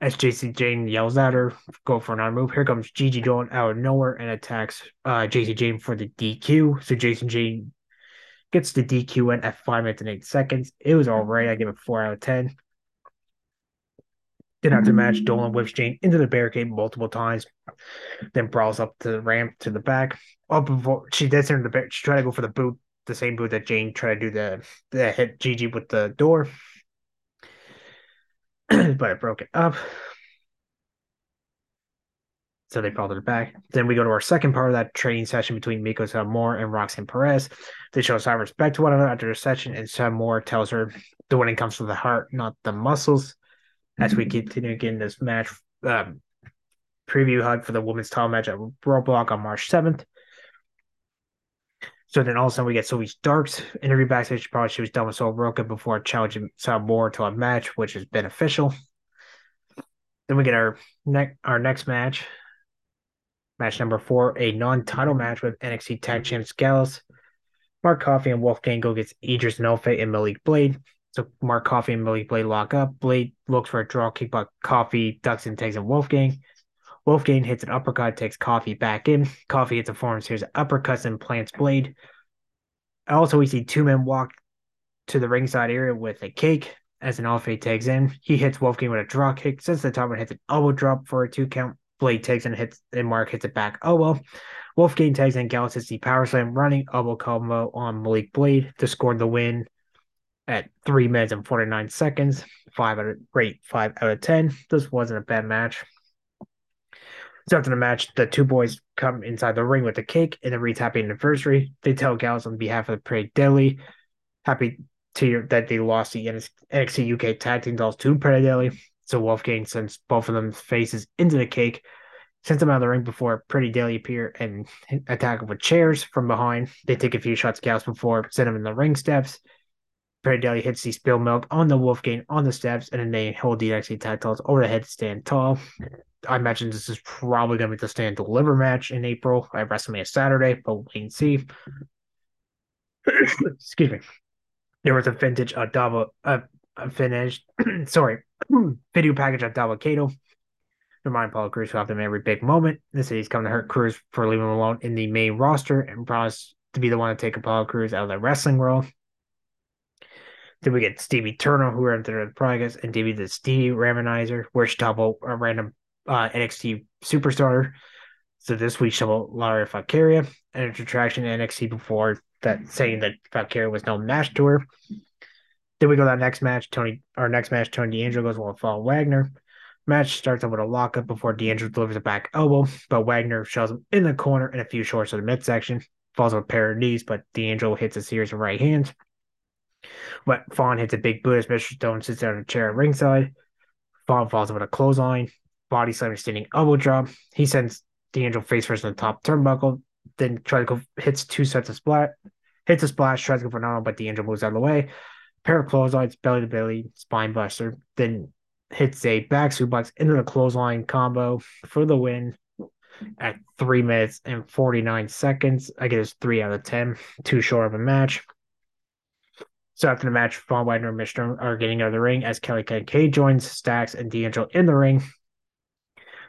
As Jacy Jayne yells at her, go for an arm move. Here comes Gigi going out of nowhere and attacks uh, Jacy Jayne for the DQ. So Jacy Jayne gets the DQ in at five minutes and eight seconds. It was all right. I give it four out of ten. Then after the match, Dolin whips Jayne into the barricade multiple times, then brawls up to the ramp to the back. Up before she does enter the back, she tried to go for the boot, the same boot that Jayne tried to do the the hit Gigi with the door, but it broke it up. So they brought it back. Then we go to our second part of that training session between Meiko Satomura and Roxanne Perez. They show sign respect to one another after the session, and Satomura tells her the winning comes from the heart, not the muscles. As we continue getting this match um, preview hug for the women's title match at Roadblock on March 7th. So then all of a sudden we get Zoey Stark's interview backstage. Probably she was done with Sol Ruca before challenging Satomura to a match, which is beneficial. Then we get our next our next match, match number four, a non-title match with NXT Tag Champs Gallus. Mark Coffey and Wolfgang go gets Idris Enofe and Malik Blade. So Mark Coffey and Malik Blade lock up. Blade looks for a draw kick, but Coffey ducks and takes in Wolfgang. Wolfgang hits an uppercut, takes Coffey back in. Coffey hits a forearm series of uppercuts and plants Blade. Also, we see two men walk to the ringside area with a cake as an alpha tags in. He hits Wolfgang with a draw kick. Since the top hits an elbow drop for a two count. Blade takes and hits and Mark hits it back oh, elbow. Wolfgang tags in Gallus hits the power slam running elbow combo on Malik Blade to score the win at three minutes and 49 seconds. Five out of rate five out of ten. This wasn't a bad match. So after the match, the two boys come inside the ring with the cake and the Reed's happy anniversary. They tell Gallus on behalf of the Pretty Deadly, happy to that they lost the NXT UK tag team titles to Pretty Deadly. So Wolfgang sends both of them faces into the cake, sends them out of the ring before Pretty Deadly appear and attack them with chairs from behind. They take a few shots Gallus before send them in the ring steps. Pretty Deadly hits the spill milk on the Wolfgang on the steps, and then they hold the NXT tag dolls over the head to stand tall. I imagine this is probably going to be the stand deliver match in April at WrestleMania Saturday, but wait and see. Excuse me. There was a vintage uh, double uh, finished sorry video package of Dabba-Kato. Remind Apollo Crews who have them every big moment. This he's coming to hurt Crews for leaving him alone in the main roster and promised to be the one to take Apollo Crews out of the wrestling world. Then we get Stevie Turner, who entered the progress, and Davey the Stevie Ramanizer, where double a random uh, NXT superstar. So this week, Shovel Lyra Valkyria and a retraction NXT before that saying that Valkyria was no match to her. Then we go to that next match. Tony, our next match, Tony D'Angelo goes with Paul Wagner. Match starts up with a lockup before D'Angelo delivers a back elbow, but Wagner shoves him in the corner and a few shorts of the midsection. Falls with a pair of knees, but D'Angelo hits a series of right hands. But Von hits a big boot as Mr. Stone sits down in a chair at ringside. Von falls with a clothesline, body slam standing elbow drop. He sends D'Angelo face first in the top turnbuckle, then tries to go hits two sets of splat, hits a splash, tries to go for an but D'Angelo moves out of the way. Pair of clotheslines, belly to belly, spine buster, then hits a back suplex into the clothesline combo for the win at three minutes and 49 seconds. I guess three out of 10, too short of a match. So after the match, Von Wagner and Mishner are getting out of the ring as Kelly Kincaid joins Stacks and D'Angelo in the ring.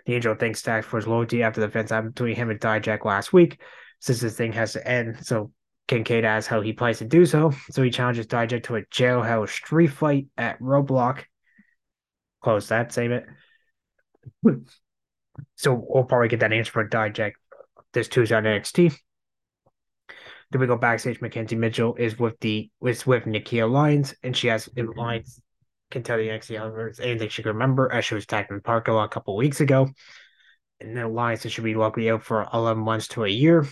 D'Angelo thanks Stacks for his loyalty after the fence happened between him and Dijak last week. Since this thing has to end, so Kincaid asks how he plans to do so. So he challenges Dijak to a jailhouse street fight at Roadblock. Close that, save it. So we'll probably get that answer for Dijak this Tuesday on NXT. Then we go backstage. McKenzie Mitchell is with the is with Nikkita Lyons, and she has. Lyons can tell the NXT universe anything she can remember as she was attacked in the parking lot a couple weeks ago. And then Lyons said she'll be likely out for eleven months to a year.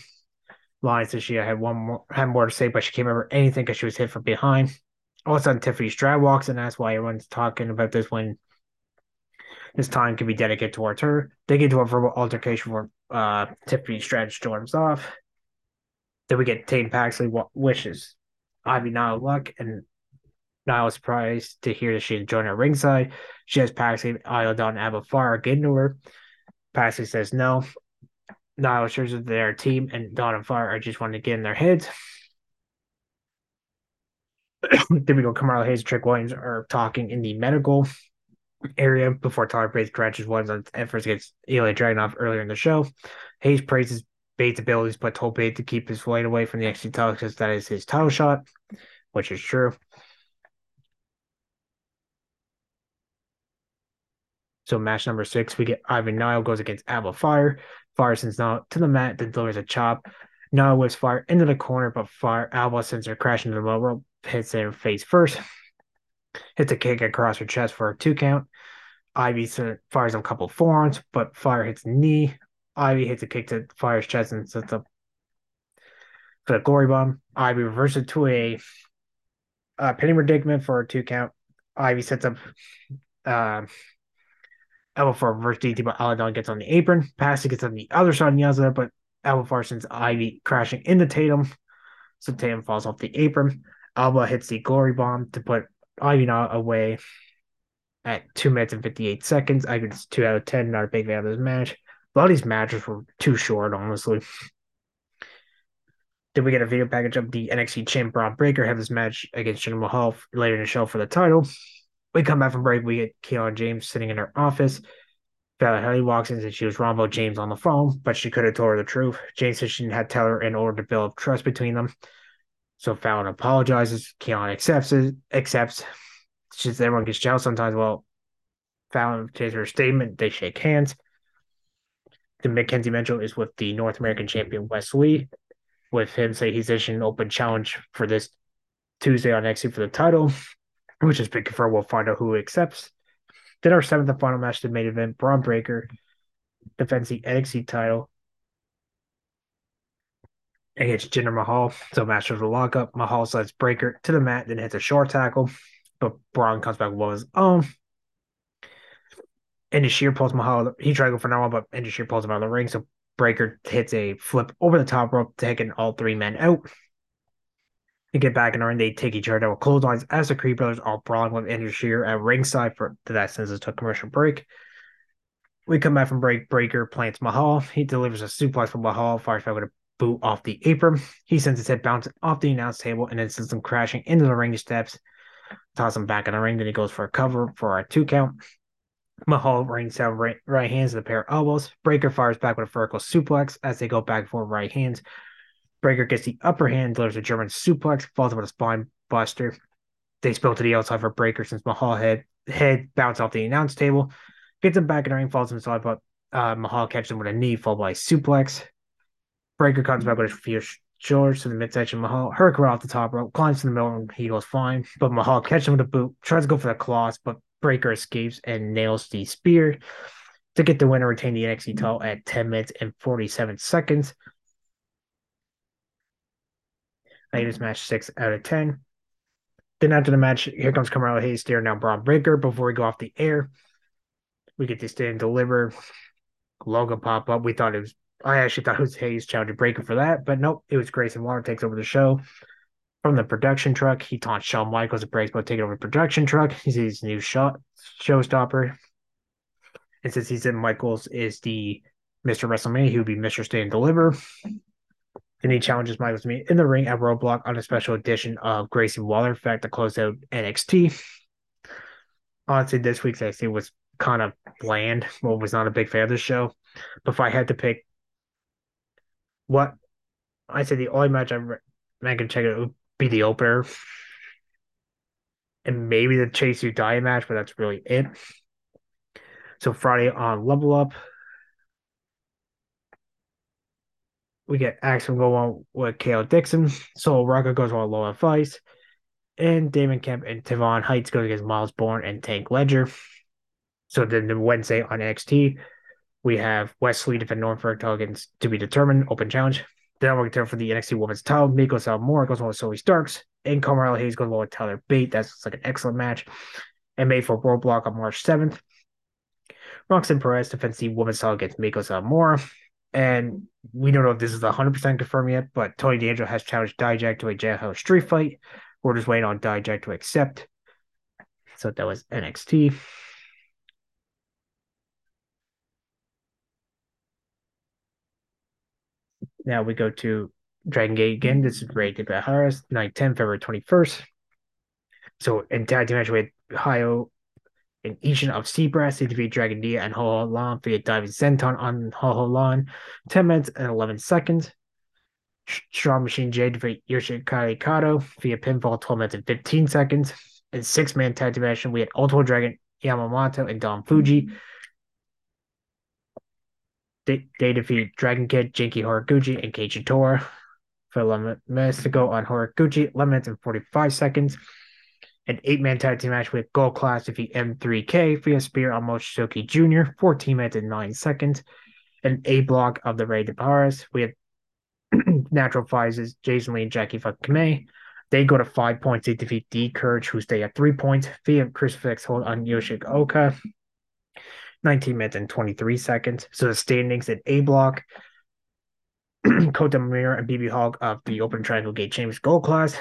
Lyons said she had one more had more to say, but she can't remember anything because she was hit from behind. All of a sudden, Tiffany Stratton walks, and that's why everyone's talking about this when this time can be dedicated towards her. They get into a verbal altercation where uh, Tiffany Stratton storms off. Then we get Tatum Paxley wishes Ivy Nile luck, and Nile is surprised to hear that she joined her ringside. She has Paxley, Isla Dawn, and Alba Fyre get into her. Paxley says no. Nile assures that their team and Dawn and Fyre are just wanting to get in their heads. then we go. Carmelo Hayes and Trick Williams are talking in the medical area before Tyler Bates scratches ones on efforts against Ilya Dragunov earlier in the show. Hayes praises Bates' abilities, but told Bates to keep his weight away from the XT title because that is his title shot, which is true. So match number six, we get Ivy Nile goes against Alba Fyre. Fyre sends Nile to the mat, then delivers a chop. Nile whips Fyre into the corner, but Fyre Alba sends her crashing to the low rope, hits her face first, hits a kick across her chest for a two count. Ivy fires a couple forearms, but Fyre hits knee. Ivy hits a kick to Fyre's chest and sets up for the glory bomb. Ivy reverses to a uh, penny predicament for a two count. Ivy sets up uh, a reverse DT, but Isla Dawn gets on the apron. Pass. Passy gets on the other side of the other, but elbow Far sends Ivy crashing into Tatum. So Tatum falls off the apron. Alba hits the glory bomb to put Ivy away at two minutes and 58 seconds. I give this two out of 10. Not a big fan of this match. A lot of these matches were too short, honestly. Did we get a video package of the NXT champ Bron Breakker have this match against Jinder Mahal later in the show for the title? We come back from break. We get Kiana James sitting in her office. Fallon Henley walks in and she was about James on the phone, but she could have told her the truth. James said she had to tell her in order to build trust between them. So Fallon apologizes. Kiana accepts it, accepts. Says everyone gets jealous sometimes. Well, Fallon takes her statement. They shake hands the McKenzie Mitchell is with the North American champion Wes Lee, with him say he's issuing an open challenge for this Tuesday on NXT for the title, which is big confirmed. We'll find out who accepts. Then our seventh and final match, the main event, Bron Breakker defends the NXT title against Jinder Mahal. So Master of the lockup. Mahal slides Breakker to the mat, then hits a short tackle. But Bron comes back with his own. Indus Sher pulls Mahal. He tried to go for one, but Indus Sher pulls him out of the ring. So Breakker hits a flip over the top rope, taking all three men out. They get back in the ring. They take each other down with clotheslines as the Creed brothers are brawling with Indus Sher at ringside for that since it took commercial break. We come back from break. Breakker plants Mahal. He delivers a suplex from Mahal, fires back with a boot off the apron. He sends his head bouncing off the announce table and then sends him crashing into the ring steps. Toss him back in the ring. Then he goes for a cover for a two count. Mahal rings down right, right hands with a pair of elbows. Breakker fires back with a vertical suplex as they go back for right hands. Breakker gets the upper hand, delivers a German suplex, falls with a spine buster. They spill to the outside for Breakker since Mahal head head bounced off the announce table. Gets him back in the ring, falls inside, but uh, Mahal catches him with a knee, followed by a suplex. Breakker comes back with a few George to the midsection. Mahal Hurricane off the top rope, climbs to the middle, and he goes fine. But Mahal catches him with a boot, tries to go for the claws, but Breakker escapes and nails the spear to get the winner, retain the NXT title at 10 minutes and 47 seconds. I this match six out of 10. Then after the match, here comes Carmelo Hayes staring down Bron Breakker. before we go off the air. We get to stand deliver. Logo pop up. We thought it was I actually thought it was Hayes challenging Breakker for that, but nope, it was Grayson Waller takes over the show. From the production truck, he taunts Shawn Michaels and breaks about taking over the production truck. He's his new shot showstopper. And since he said Michaels is the Mr. WrestleMania, he would be Mr. Stay and Deliver. Then he challenges Michaels to meet in the ring at Roadblock on a special edition of Gracie Waller fact to close out NXT. Honestly, this week's NXT was kind of bland. Well, was not a big fan of the show. But if I had to pick what I said the only match I'm can check it would be the opener. And maybe the Chase You Die match, but that's really it. So Friday on Level Up, we get Axiom go on with KO Dixon. Sol Ruca goes on Lola Vice. And Damon Kemp and Tevon Heights go against Myles Borne and Tank Ledger. So then the Wednesday on NXT, we have Wesley defend Norfolk against to be determined, open challenge. Then we're going for the NXT Women's title. Meiko Satomura goes on with Zoey Starks. And Carmelo Hayes goes on with Tyler Bate. That's like an excellent match. And made for Roadblock on March 7th. Roxanne Perez defends the women's title against Meiko Satomura. And we don't know if this is 100% confirmed yet, but Tony D'Angelo has challenged Dijak to a jailhouse street fight. We're just waiting on Dijak to accept. So that was NXT. Now we go to Dragon Gate again. This is Ray Harris, night 10, February 21st. So in tag match with Ohio and Ishin of Z-Brats, they defeat Dragon Dia and Ho Ho Lan via diving senton on Ho Ho Lan, 10 minutes and 11 seconds. Strong Machine J defeat Yoshikari Kato via pinfall, 12 minutes and 15 seconds. In six man tag team match, we had Ultimo Dragon Yamamoto and Don Fuji they, they defeat Dragon Kid, Genki Horiguchi, and Keiichi Tora for 11 minutes to go on Horiguchi, 11 minutes and 45 seconds. An eight man tag team match with Gold Class defeat M3K via Spear on Mochizuki Jr., 14 minutes and 9 seconds. An A block of the Ray de Paris. We have natural fives Jason Lee and Jackie Kame. They go to five points. They defeat D Courage, who stay at three points via Crucifix hold on Yoshik Oka. 19 minutes and 23 seconds. So the standings at A block, Kota Mira and BB Hog of the Open Triangle Gate Chambers Gold Class,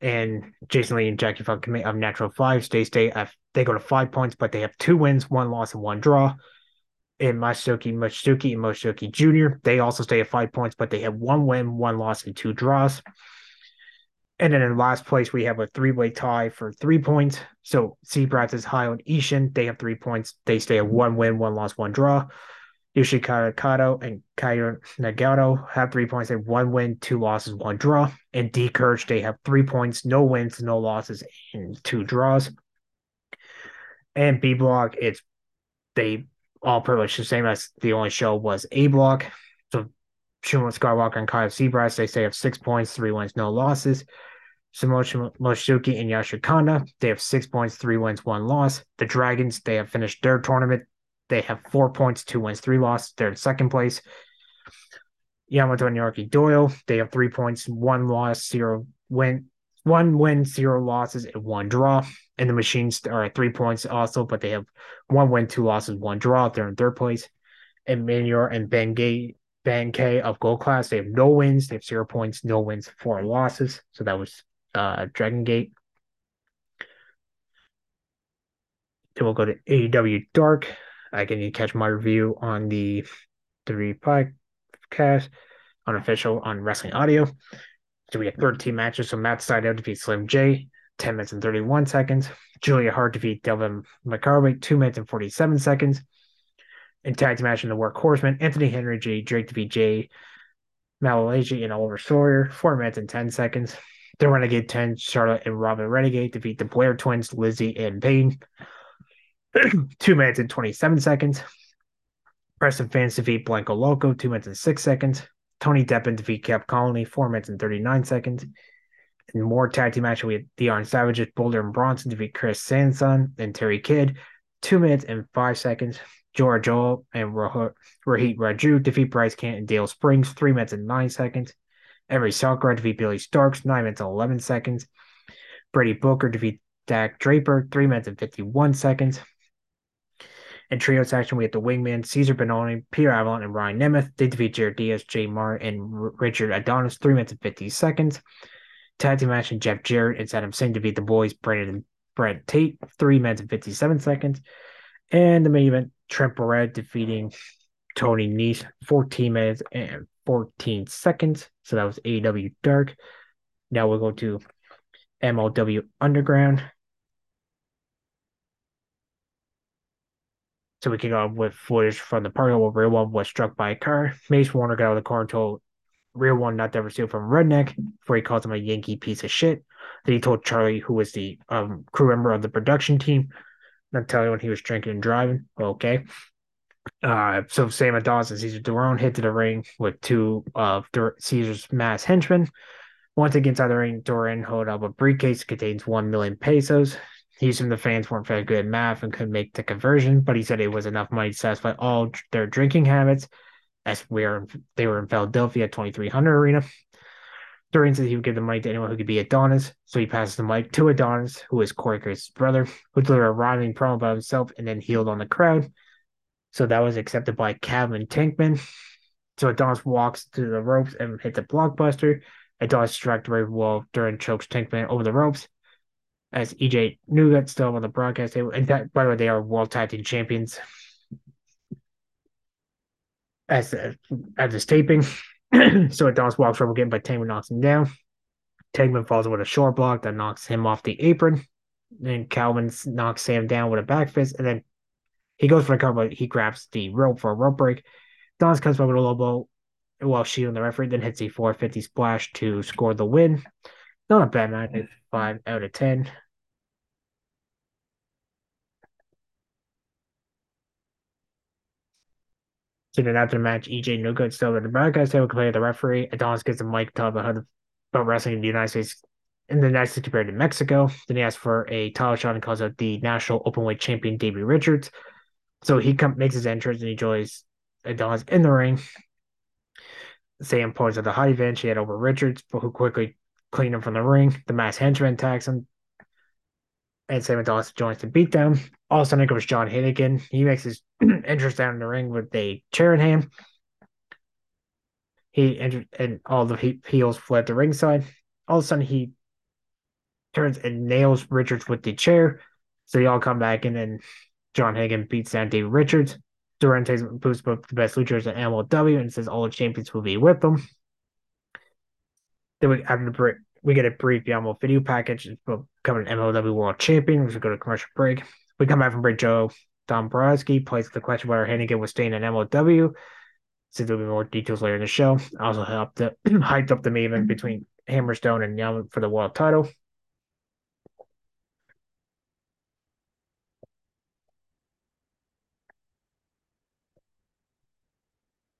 and Jason Lee and Jackie Funk of Natural Five. They stay at they go to five points, but they have two wins, one loss, and one draw. And Masaaki Mochizuki and Mochizuki Jr. They also stay at five points, but they have one win, one loss, and two draws. And then in last place, we have a three way tie for three points. So Z-Brats is high on Ishin. They have three points. They stay at one win, one loss, one draw. Yoshikara Kato and Kaio Nagato have three points. Have one win, two losses, one draw. And D Courage, they have three points, no wins, no losses, and two draws. And B block, it's they all pretty much the same as the only show was A block. So Shun Skywalker and Kyle Seabrass, they say have six points, three wins, no losses. Samoshi Mochizuki and Yashikanda, they have six points, three wins, one loss. The Dragons, they have finished their tournament. They have four points, two wins, three losses. They're in second place. Yamato and Naruki Doi. They have three points, one loss, zero win, one win, zero losses, and one draw. And the machines are at three points also, but they have one win, two losses, one draw. They're in third place. And Manure and Ben Gay, Ben K of Gold Class, they have no wins. They have zero points, no wins, four losses. So that was uh Dragon Gate. Then we'll go to AEW Dark. I can catch my review on the three podcast unofficial on Wrestling Audio. So we had 13 matches. So Matt Sydal defeats Slim J, 10 minutes and 31 seconds. Julia Hart defeat Devin McCarthy, 2 minutes and 47 seconds. And tag team match in the Workhorsemen, Anthony Henry, J. Drake defeat Jay Malachi and Oliver Sawyer, 4 minutes and 10 seconds. The Renegade 10, Charlotte and Robin Renegade defeat the Blair twins, Lizzie and Payne, 2 minutes and 27 seconds. Preston Vance defeat Blanco Loco, 2 minutes and 6 seconds. Tony Deppen defeat Cap Colony, 4 minutes and 39 seconds. In more tag team match, we had Deon Savages, Boulder and Bronson defeat Chris Sanson and Terry Kidd, 2 minutes and 5 seconds. Jora Johl and Rohit Raju defeat Bryce Kent and Dale Springs, 3 minutes and 9 seconds. Emery Sakura defeat Billy Starks, 9 minutes and 11 seconds. Brady Booker defeat Dak Draper, 3 minutes and 51 seconds. In trio section, we have the Wingman, Cezar Bononi, Peter Avalon, and Ryan Nemeth. They defeat Jared Diaz, Jay Martin, and Richard Adonis, 3 minutes and 50 seconds. Tag team match, Jeff Jarrett and Satnam Singh defeat the boys, Brandon and Brett Tate, 3 minutes and 57 seconds. And the main event, Trent Beretta defeating Tony Nese, 14 minutes and 14 seconds. So that was AEW Dark. Now we'll go to MLW Underground. So we kick off with footage from the party where Real One was struck by a car. Mance Warner got out of the car and told Real One not to ever steal from Redneck before he calls him a Yankee piece of shit. Then he told Charlie, who was the um, crew member of the production team, not tell when he was drinking and driving. Okay. Uh, so Sam Adonis and Cesar Duran hit to the ring with two of Cesar's mass henchmen. Once again inside the ring, Duran hold up a briefcase that contains one million pesos. He assumed the fans weren't very good at math and couldn't make the conversion, but he said it was enough money to satisfy all their drinking habits. As we are, they were in Philadelphia at 2300 Arena. Duran said he would give the money to anyone who could be Adonis, so he passes the mic to Adonis, who is Corey Grace's brother, who delivered a rhyming promo about himself and then healed on the crowd. So that was accepted by Calvin Tankman. So Adonis walks to the ropes and hits a blockbuster. Adonis strikes the ring while Duran chokes Tankman over the ropes as EJ Nduka still on the broadcast table. By the way, they are world tag team champions. As the, as this taping, so Adonis walks over again, but Tankman knocks him down. Tankman falls with a short block that knocks him off the apron. Then Calvin knocks Sam down with a back fist, and then he goes for a cover, but he grabs the rope for a rope break. Adonis comes back with a low blow while shielding the referee, then hits a 450 splash to score the win. Not a bad match. Five out of ten. So then after the match, EJ No Good still at the broadcast table to the referee. Adonis gets a mic talk about about wrestling in the United States in the United States compared to Mexico. Then he asks for a title shot and calls out the national openweight champion Davey Richards. So he come, makes his entrance and he joins Adonis in the ring. Sam points at the high bench. He had over Richards, but who quickly clean him from the ring. The mass henchman attacks him. And Sam Adonis joins the beatdown. All of a sudden, it goes John Hennigan. He makes his entrance down in the ring with a chair in hand. He entered, and all the heels fled the ringside. All of a sudden, he turns and nails Richards with the chair. So they all come back and then John Hagen beats down David Richards. Durante's boosts both the best luchadors at MLW and says all the champions will be with them. Then we after the break, we get a brief Yamo video package covering MLW World Champion. To go to commercial break. We come back from break. Joe Dombrowski plays the question whether Hennigan was staying in MLW. So there'll be more details later in the show. I also helped the, hyped up the main between Hammerstone and Yamo for the world title.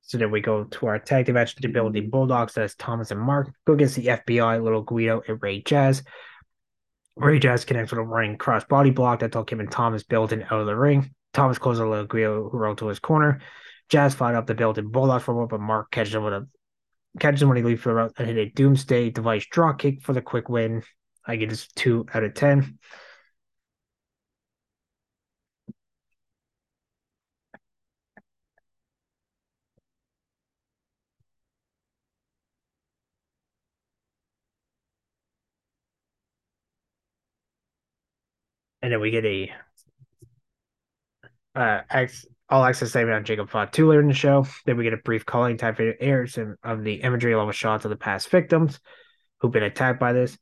So then we go to our tag team match, to build the Bulldogs. That's Thomas and Mark. Go against the FBI, Little Guido, and Ray Jazz. Ray Jazz connects with a ring cross body block that took him and Thomas Billington out of the ring. Thomas closes a Little Guido who rolled to his corner. Jazz fired up the Billington Bulldogs for a moment, but Mark catches him with a catches him when he leaves for the route and hit a doomsday device draw kick for the quick win. I give this two out of ten. And then we get a uh, all access statement on Jacob Fatu later in the show. Then we get a brief calling time for airs of the imagery along with shots of the past victims who've been attacked by this.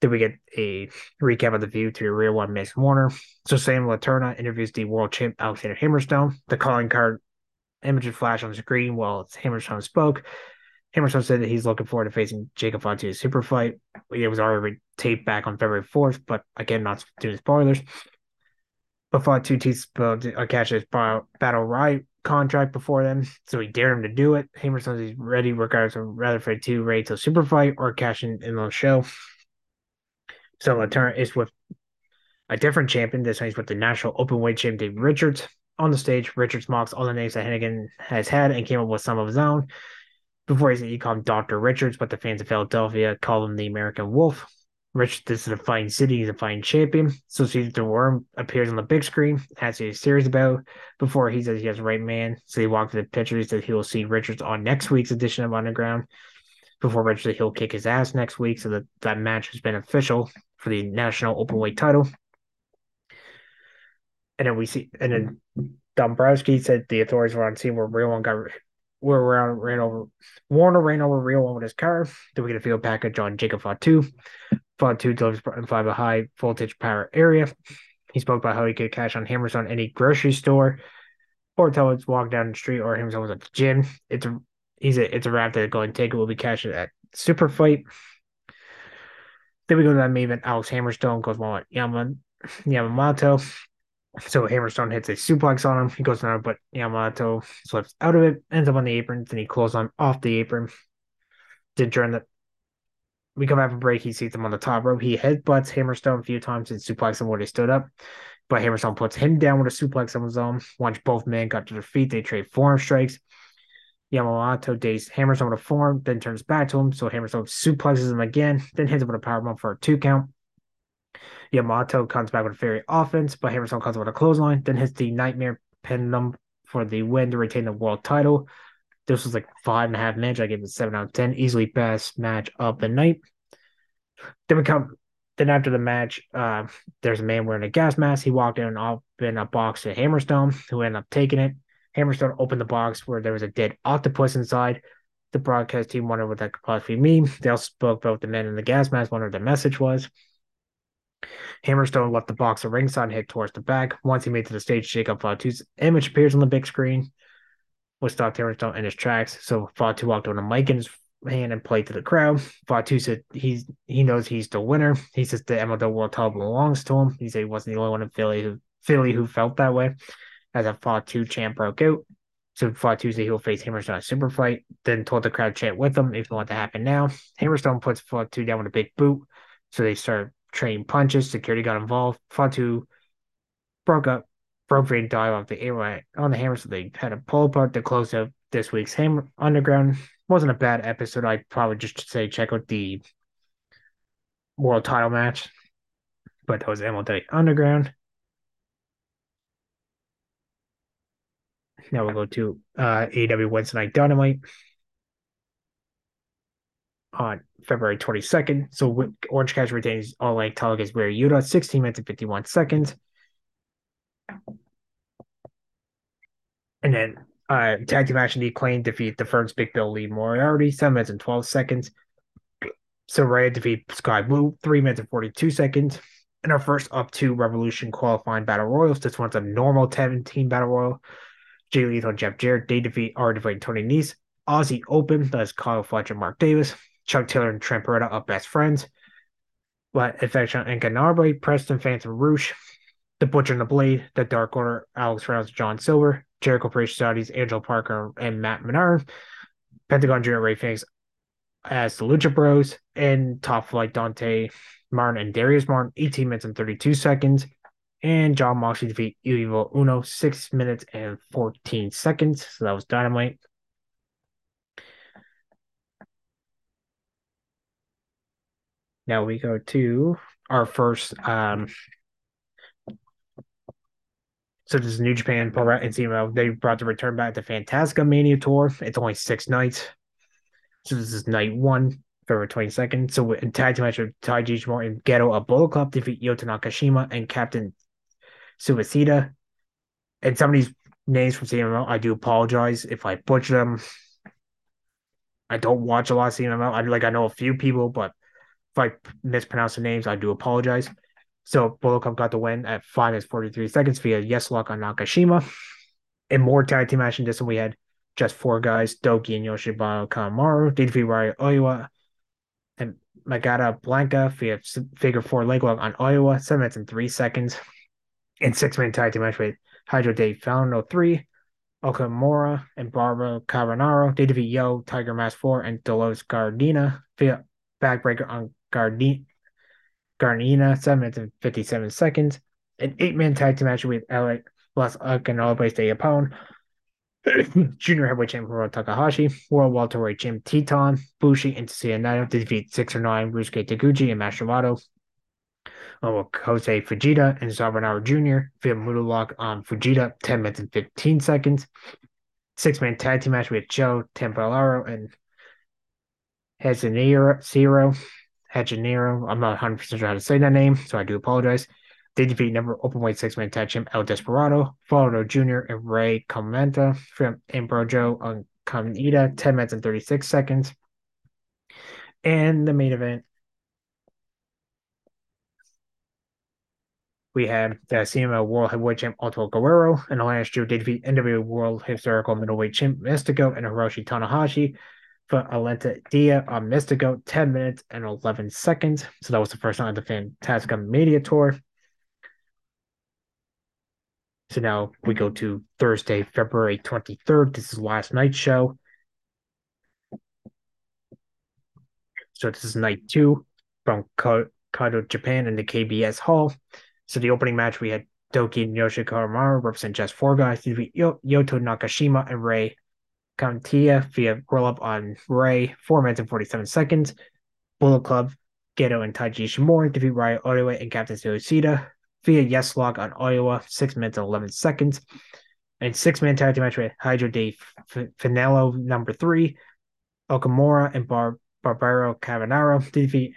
Then we get a recap of the view to your real one, Miss Warner. So Sam Latourna interviews the world champ Alexander Hammerstone. The calling card images flash on the screen while Hammerstone spoke. Hammerstone said that he's looking forward to facing Jacob in super fight. It was already taped back on February 4th, but again, not to spoilers teams a catch his battle right contract before them, so he dared him to do it. Hammer says he's ready regardless of Rutherford 2 ready to super fight or cash in in the show. So Latourna is with a different champion. This time he's with the national open weight champion Dave Richards. On the stage, Richards mocks all the names that Hennigan has had and came up with some of his own. Before he's he called him Dr. Richards, but the fans of Philadelphia call him the American Wolf. Rich, this is a fine city, he's a fine champion. So see the worm appears on the big screen, has a series about before he says he has the right man. So he walks to the picture, he says he will see Richards on next week's edition of Underground. Before Richards, he'll kick his ass next week. So that, that match has been official for the national openweight title. And then we see and then Dombrowski said the authorities were on scene where real one got where ran, ran over Warner ran over real one with his car. Then we get a field package on Jacob Fatu. Fought two delivers and five a high voltage power area. He spoke about how he could cash on hammers on any grocery store or tell it's walk down the street or himself at the gym. It's a he's a it's a wrap that going take it will be cashed at super fight. Then we go to that main event. Alex Hammerstone goes at Yama, Yamamoto. So Hammerstone hits a suplex on him. He goes down, but Yamamoto slips out of it, ends up on the apron. Then he closes on off the apron. Then during the we come from break. He sees him on the top rope. He headbutts Hammerstone a few times and suplexes him where they stood up. But Hammerstone puts him down with a suplex on his own. Once both men got to their feet, they trade forearm strikes. Yamamoto dazed Hammerstone with a forearm, then turns back to him. So Hammerstone suplexes him again, then hits him with a powerbomb for a two count. Yamamoto comes back with a fairy offense, but Hammerstone comes with a clothesline, then hits the Nightmare Pendulum for the win to retain the world title. This was like five and a half minutes. I gave it seven out of ten. Easily best match of the night. Then we come. Then after the match, uh, there's a man wearing a gas mask. He walked in and opened a box to Hammerstone, who ended up taking it. Hammerstone opened the box where there was a dead octopus inside. The broadcast team wondered what that could possibly mean. They also spoke about the man in the gas mask, wondered what the message was. Hammerstone left the box of ringside and hit towards the back. Once he made to the stage, Jacob Fatu's image appears on the big screen was stopped Hammerstone in his tracks. So Fatu walked on a mic in his hand and played to the crowd. Fatu said he's he knows he's the winner. He says the MLW World title belongs to him. He said he wasn't the only one in Philly who Philly who felt that way. As a Fatu champ broke out. So Fatu said he'll face Hammerstone at super fight. Then told the crowd chant with him if you want to happen now. Hammerstone puts Fatu down with a big boot. So they start trading punches. Security got involved. Fatu broke up appropriate dial off the airway on the hammer, so they had to pull apart the close out this week's Hammer Underground. Wasn't a bad episode. I'd probably just say check out the world title match, but that was MLW Underground. Now we'll go to uh, AEW Wednesday Night Dynamite on February 22nd. So Orange Cash retains all title against Wheeler Yuta, 16 minutes and 51 seconds. And then uh, tag team action, the Acclaim defeat the first Big Bill Lee Moriarty, 7 minutes and 12 seconds. Saraya defeat Sky Blue, 3 minutes and 42 seconds. And our first up to Revolution qualifying battle royals. This one's a normal 17 battle royal. Jay Lethal and Jeff Jarrett, they defeat R defeat Tony Nese. Aussie Open, that's Kyle Fletcher, Mark Davis. Chuck Taylor and Trent Beretta are best friends. But Affection and Ganarbre, Preston Phantom Rouge, The Butcher and the Blade, The Dark Order, Alex Rouse, John Silver, Jericho Priest Saudis, Angel Parker, and Matt Menard. Pentagon Junior Ray Phoenix as the Lucha Bros, and Top Flight Dante Martin and Darius Martin, 18 minutes and 32 seconds. And Jon Moxley defeat Evil Uno, 6 minutes and 14 seconds. So that was Dynamite. Now we go to our first um so this is New Japan Pro Wrestling uh, They brought the return back to Fantastica Mania Tour. It's only six nights. So this is night one, February 22nd. So in tag team match with Taiji Ishimori and Gedo of Bullet Club defeat Yota Nakashima and Captain Suicida. And some of these names from CMLL, I do apologize if I butcher them. I don't watch a lot of CMLL. I like I know a few people, but if I mispronounce the names, I do apologize. So Bullet got the win at five minutes 43 seconds via yes lock on Nakashima. And more tag team action this one we had just four guys, Doki and Yoshinobu Kanemaru, DDP Ryo Oiwa, and Magata Blanca via figure four leg lock on Oiwa, seven minutes and three seconds. And six man tag team match with Hydro Day Fauno 3, Okamura and Barbaro Cavernario, DDP Yo, Tiger Mask 4, and Dolores Gardenia via backbreaker on Gardenia. Garnina, 7 minutes and 57 seconds. An eight man tag team match with Alec Las Akanobes de Japón, Junior Heavyweight Champion Takahashi, World Welterweight Champion Teton, Bushi, and Tetsuya Naito to defeat 6 or 9 Ryusuke Taguchi and Wato. Oh, Jose Fujita and Soberano Jr. via Mudo Lock on Fujita, 10 minutes and 15 seconds. Six man tag team match with Joe Templaro and Hezanero Zero Hajanero. I'm not 100% sure how to say that name, so I do apologize. They defeat number openweight six man tag champ El Desperado, Volador Jr., and Ray Comenta from Ambrojo on Kamida, 10 minutes and 36 seconds. And the main event, we had the CMLL World Heavyweight Champ Otto Guerrero and last year they defeat NWA World Historical Middleweight Champ Mystico and Hiroshi Tanahashi for Alenta Dia on Mystico, 10 minutes and 11 seconds. So that was the first time of the Fantastica Mania Tour. So now we go to Thursday, February 23rd. This is last night's show. So this is night two from Kyoto, Japan in the KBS Hall. So the opening match, we had Doki and Yoshikara represent just four guys. Yoto Nakashima and Ray Kantia via roll up on Ray, 4 minutes and 47 seconds. Bullet Club, Gedo and Taiji Ishimori defeat Ryo Oiwa and Captain Suicida via Yes Lock on Oiwa, 6 minutes and 11 seconds. And six man tag match with Hydro Day Finello number three, Okamura and Bar- Barbaro Cavernario defeat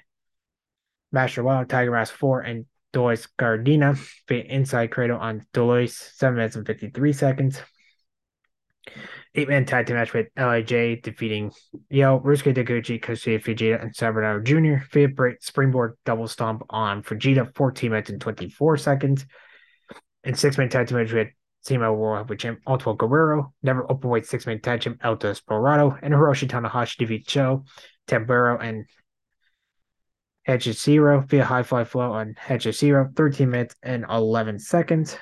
Master Wild, Tiger Mask 4, and Dolores Gardenia via Inside Cradle on Dolores, 7 minutes and 53 seconds eight man tag team match with LIJ defeating Yo, Ryusuke Taguchi, Kosuya Fujita, and Soberano Jr. via springboard double stomp on Fujita, 14 minutes and 24 seconds. And six man tag team match with CMLL World Heavyweight Champ Ultimo Guerrero, never openweight six man tag team El Desperado, and Hiroshi Tanahashi defeat Joe, Tamburo, and Zero via high fly flow on Zero, 13 minutes and 11 seconds.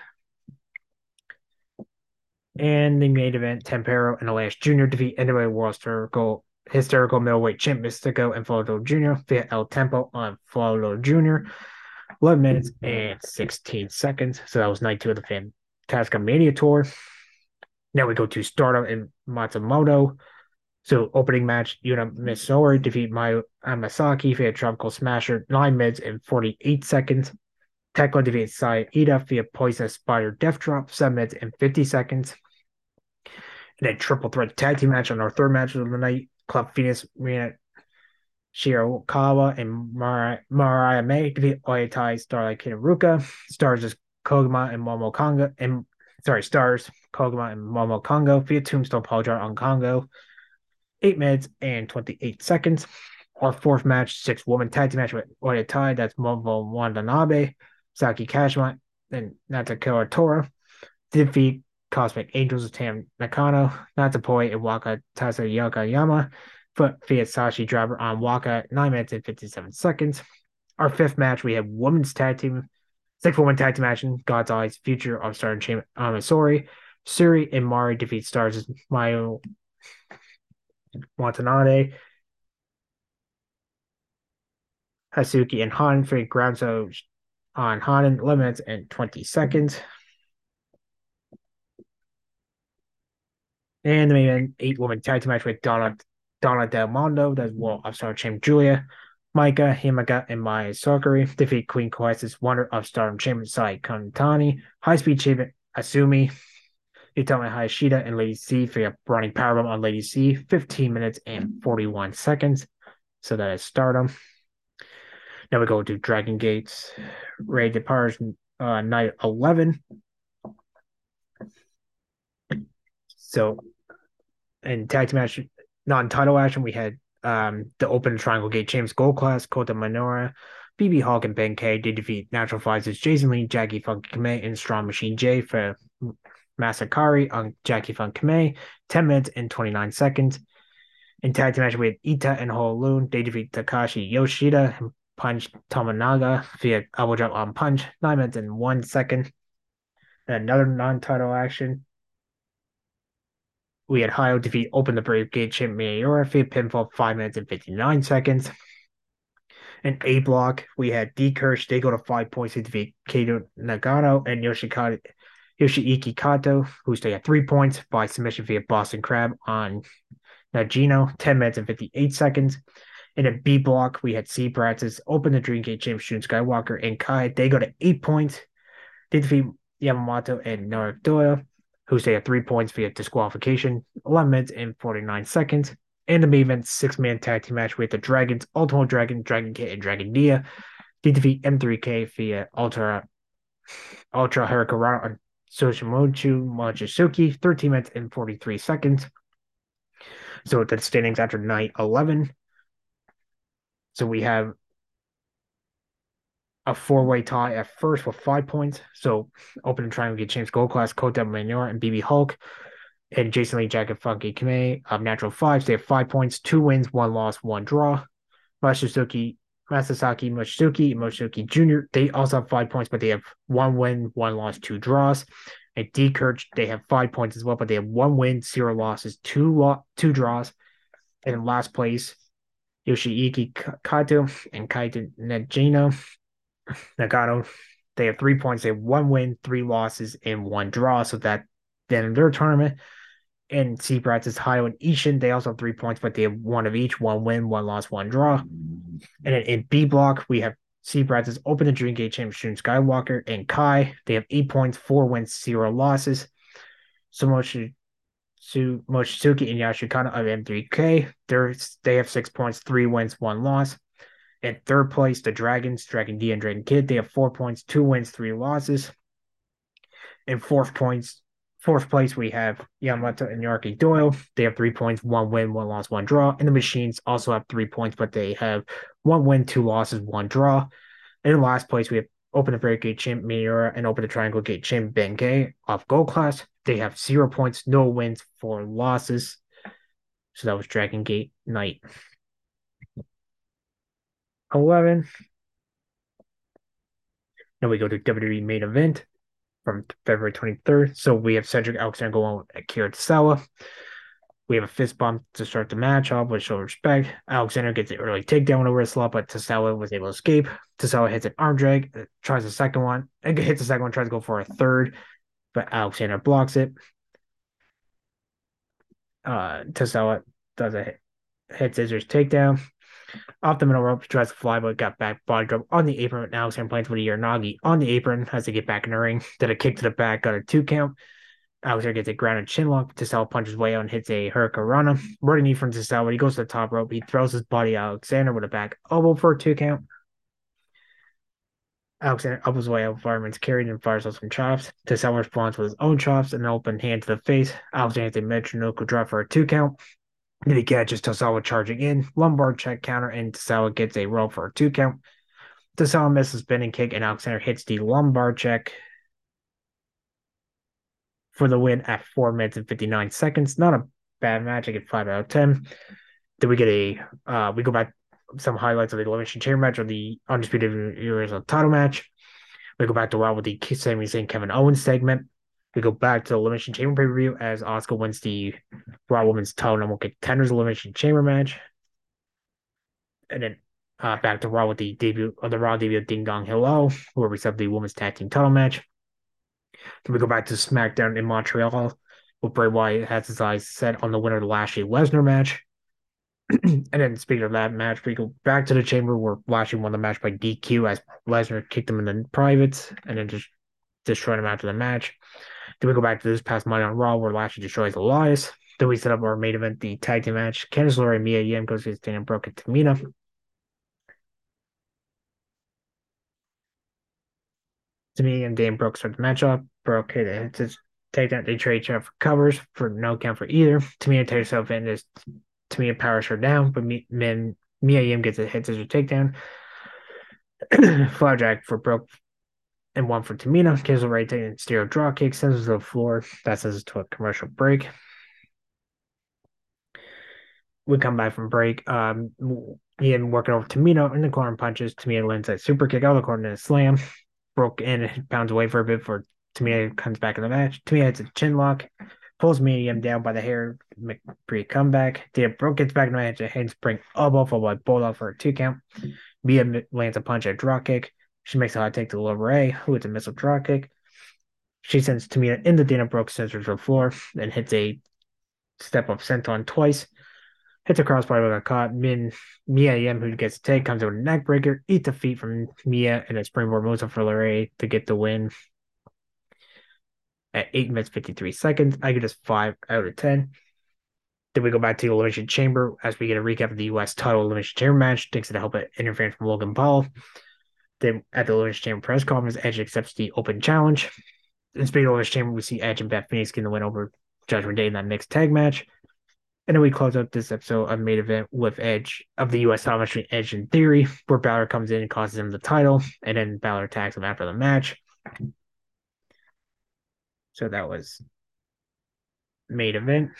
And the main event, Tempero and Elias Jr. defeat NWA World Hysterical, Hysterical Middleweight Champ Mystico and Volador Jr. via El Tempo on Volador Jr. 11 minutes and 16 seconds. So that was night two of the Fantastica Mania Tour. Now we go to Stardom and Matsumoto. So opening match, Yuna Misori defeat Mayu Amasaki via Tropical Smasher, 9 minutes and 48 seconds. Tekla defeats Saya Ida via Poison Spider Death Drop, 7 minutes and 50 seconds a triple threat tag team match on our third match of the night. Club Venus, Mina Shirakawa, and Mariah, May defeat Oedo Tai, Starlight Kid and Ruka. Stars is Koguma and Momo Kongo. And sorry, stars Koguma and Momo Kongo via Tombstone Polyjar on Kongo. Eight minutes and 28 seconds. Our fourth match, six woman tag team match with Oedo Tai. That's Momo Watanabe, Saki Kashima, and Natsuko Tora. Defeat Cosmic Angels of Tam Nakano, Natsupoi, and Waka Tasa Yokoyama. Foot via Sashi driver on Waka, 9 minutes and 57 seconds. Our fifth match, we have women's tag team, six woman tag team match in God's Eyes, future of Star and Chain Amasori. Suri and Mari defeat stars Mayo Watanabe. Hasuki and Han for ground so on Han 11 minutes and 20 seconds. And the main eight woman tag team match with Donna Donna Del Mondo, that's World of Star Champ Giulia, Micah, Himaka and Maya Sakari defeat Queen Crisis, Wonder of Stardom Champion Sai Kantani, High Speed Champion Asumi, Utami Hayashishita and Lady C for a running powerbomb on Lady C, 15 minutes and 41 seconds. So that is Stardom. Now we go to Dragon Gates, Ray Depar's uh, night 11. So in tag team match, non-title action, we had um, the Open Triangle Gate James Gold Class, Kota Minoura, BB Hulk, and Ben K. They defeat Natural Fighters Jason Lee, Jackie Funky Kamei, and Strong Machine J for Masakari on Jackie Funk Kamei, 10 minutes and 29 seconds. In tag team match, we had Ita and Loon. They defeat Takashi Yoshida and Punch Tominaga via elbow drop on Punch, 9 minutes and 1 second. Another non title action we had Hayo defeat Open the Brave Gate Champ Miura via pinfall 5 minutes and 59 seconds. In A block, we had D Kirsch. They go to five points to defeat Kato Nagano and Yoshikata, Yoshiiki Kato, who stay at three points by submission via Boston Crab on Nagino, 10 minutes and 58 seconds. In a B block, we had C Bratzes open the Dream Gate Champ Shun Skywalker and Kai. They go to eight points. They defeat Yamamoto and Naruki Doi who stay at three points via disqualification, 11 minutes and 49 seconds. And the main event six man tag team match with the Dragons, Ultimo Dragon, Dragon Kid, and Dragon Dia. They defeat M3K via Ultra Ultra Hurricane on Soshimochu Mochizuki, 13 minutes and 43 seconds. So the standings after night 11. So we have a four-way tie at first with five points. So opening triangle get James Gold Class, Kota Minoura, and BB Hulk. And Jason Lee, Jack, and Funky Kamei of natural fives. They have five points, two wins, one loss, one draw. Masasuki, Masasaki Mochizuki, Mochizuki Jr., they also have five points, but they have one win, one loss, two draws. And D Kirch, they have five points as well, but they have one win, zero losses, two lo- two draws. And in last place, Yoshiiki Kato and Kaito Nejino Nagano, they have three points. They have one win, three losses, and one draw. So that then in their tournament, and Seabrats is Hayo and Ishin. They also have three points, but they have one of each, one win, one loss, one draw. And in, in B block, we have Seabrats is Open the Dream Gate Champion Skywalker and Kai. They have eight points, four wins, zero losses. Sumoshi Su Mochizuki and Yashikana of M3K. They're, they have six points, three wins, one loss. In third place, the Dragons, Dragon D and Dragon Kid. They have four points, two wins, three losses. In fourth points, fourth place, we have Yamato and Yorkie Doyle. They have three points, one win, one loss, one draw. And the Machines also have three points, but they have one win, two losses, one draw. And in last place, we have Open the Break Gate Champ and Open the Triangle Gate Champ Ben-K of Gold Class. They have zero points, no wins, four losses. So that was Dragon Gate Night. 11. Then we go to WWE main event from February 23rd. So we have Cedric Alexander going with Akira Tozawa. We have a fist bump to start the match off with show respect. Alexander gets an early takedown over a slot, but Tozawa was able to escape. Tozawa hits an arm drag, uh, tries a second one, and hits the second one, tries to go for a third, but Alexander blocks it. Uh, Tozawa does a hit, hit scissors takedown. Off the middle rope, he tries to fly, but got back body drop on the apron. Sam plans with a Uranage on the apron, has to get back in the ring. Did a kick to the back, got a two count. Alexander gets a grounded chin lock. Tozawa punches way out and hits a Hurricanrana. Running knee from Tozawa. He goes to the top rope. He throws his body Alexander with a back elbow for a two count. Alexander up his way out, fireman's carried and fires off some chops. Tozawa responds with his own chops and an open hand to the face. Alexander hits a Metronoko drop for a two count. Then he catches Tozawa charging in, lumbar check counter, and Tozawa gets a roll for a two count. Tozawa misses spinning kick, and Alexander hits the lumbar check for the win at four minutes and 59 seconds. Not a bad match. I get five out of 10. Then we get a, uh, we go back some highlights of the Elimination Chamber match or the Undisputed Universal title match. We go back to Raw with the Sami Zayn Kevin Owens segment. We go back to the Elimination Chamber pay per view as Asuka wins the Raw Women's title number contenders Elimination Chamber match. And then uh, back to Raw with the debut of the Raw debut of Ding Dong Hello, where we set the Women's Tag Team title match. Then we go back to SmackDown in Montreal, where Bray Wyatt has his eyes set on the winner of the Lashley Lesnar match. and then speaking of that match, we go back to the chamber where Lashley won the match by DQ as Lesnar kicked him in the privates and then just destroyed him after the match. Then we go back to this past Monday on Raw where Lashley destroys Elias. Then we set up our main event, the tag team match. Candice LeRae and Mia Yim goes against Dana Brooke and Tamina. Tamina and Dan Brooke start the match off. Brooke hits his takedown. They trade each other for covers for no count for either. Tamina takes herself in. This Tamina powers her down, but Mia Yim gets a hit as her takedown. Flapjack for Brooke and one for Tamina. Candice LeRae taking stereo draw kick, sends us to the floor. That sends us to a commercial break. We come back from break. Um, Ian working over Tamina in the corner punches. Tamina lands that super kick out of the corner and a slam. Broke in, and pounds away for a bit for Tamina comes back in the match. Tamina hits a chin lock, pulls Medium down by the hair, pre comeback. Dia Brooke gets back in the match, a handspring elbow followed by bulldog for a two count. Mia lands a punch at draw kick. She makes a hot take to LeRae, who hits a missile draw kick. She sends Tamina into Dana Brooke's scissors to the floor, then hits a step up senton twice. Hits a crossbody with a caught. Min Mia Yim, who gets a take, comes with a neck breaker, eats the feet from Mia and a springboard moves for LeRae to get the win. At 8 minutes 53 seconds, I give this 5 out of 10. Then we go back to the Elimination Chamber as we get a recap of the U.S. title Elimination Chamber match, thanks to the help of interference from Logan Paul. Then at the Elimination Chamber press conference, Edge accepts the open challenge. In speaking of Elimination Chamber, we see Edge and Beth Phoenix getting the win over Judgment Day in that mixed tag match. And then we close out this episode of main event with Edge of the U.S. title Edge in Theory, where Balor comes in and causes him the title, and then Balor attacks him after the match. So that was main event.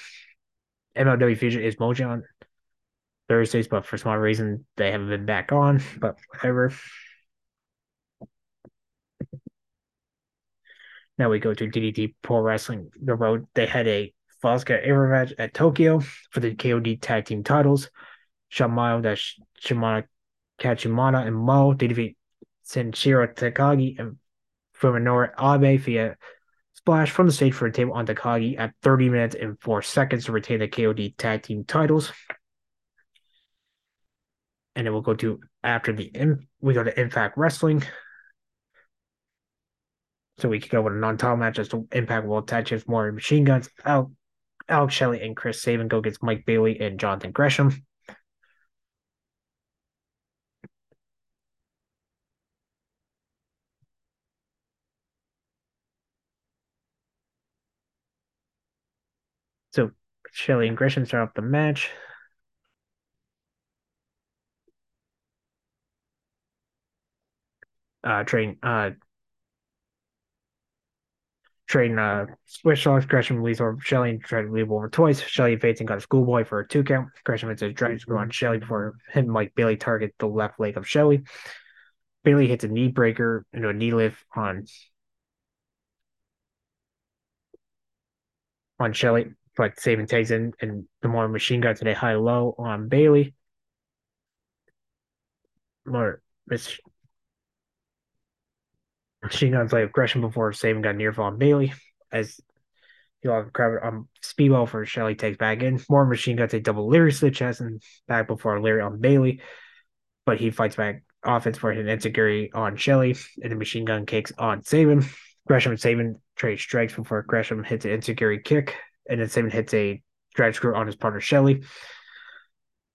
MLW Fusion is Mojo on Thursdays, but for some reason they haven't been back on, but whatever. Now we go to DDT Pro Wrestling The Road. They had a Fosca Era match at Tokyo for the KOD Tag Team titles. Shamayo, that's Shimano Kachimana and Mo. They defeat Sanshiro Takagi and Fuminori Abe via splash from the stage for a table on Takagi at 30 minutes and 4 seconds to retain the KOD Tag Team titles. And then we'll go to after the we go to Impact Wrestling. So we could go with a non-title match as to Impact World Tag Champs more machine guns. Al- Alex Shelley and Chris Sabin go against Mike Bailey and Jonathan Gresham. So Shelley and Gresham start off the match. Uh, train uh trading uh switch off Gresham leads over Shelley and tried to leave over twice. Shelley fades and got a schoolboy for a two count. Gresham hits a dragon screw on Shelley before him Mike Bailey target the left leg of Shelley. Bailey hits a knee breaker into a knee lift on on Shelley, but Sabin takes in and the more machine gun today high low on Bailey. More Miss Machine Gun's like aggression before Sabin got near fall on Bailey as you have grab um Speedball for Shelley takes back in. More Machine Guns a double Larry to the chest and back before Larry on Bailey, but he fights back offense for an insecurity on Shelley and the Machine Gun kicks on Sabin. Gresham and Sabin trade strikes before Gresham hits an insecurity kick and then Sabin hits a drag screw on his partner Shelley.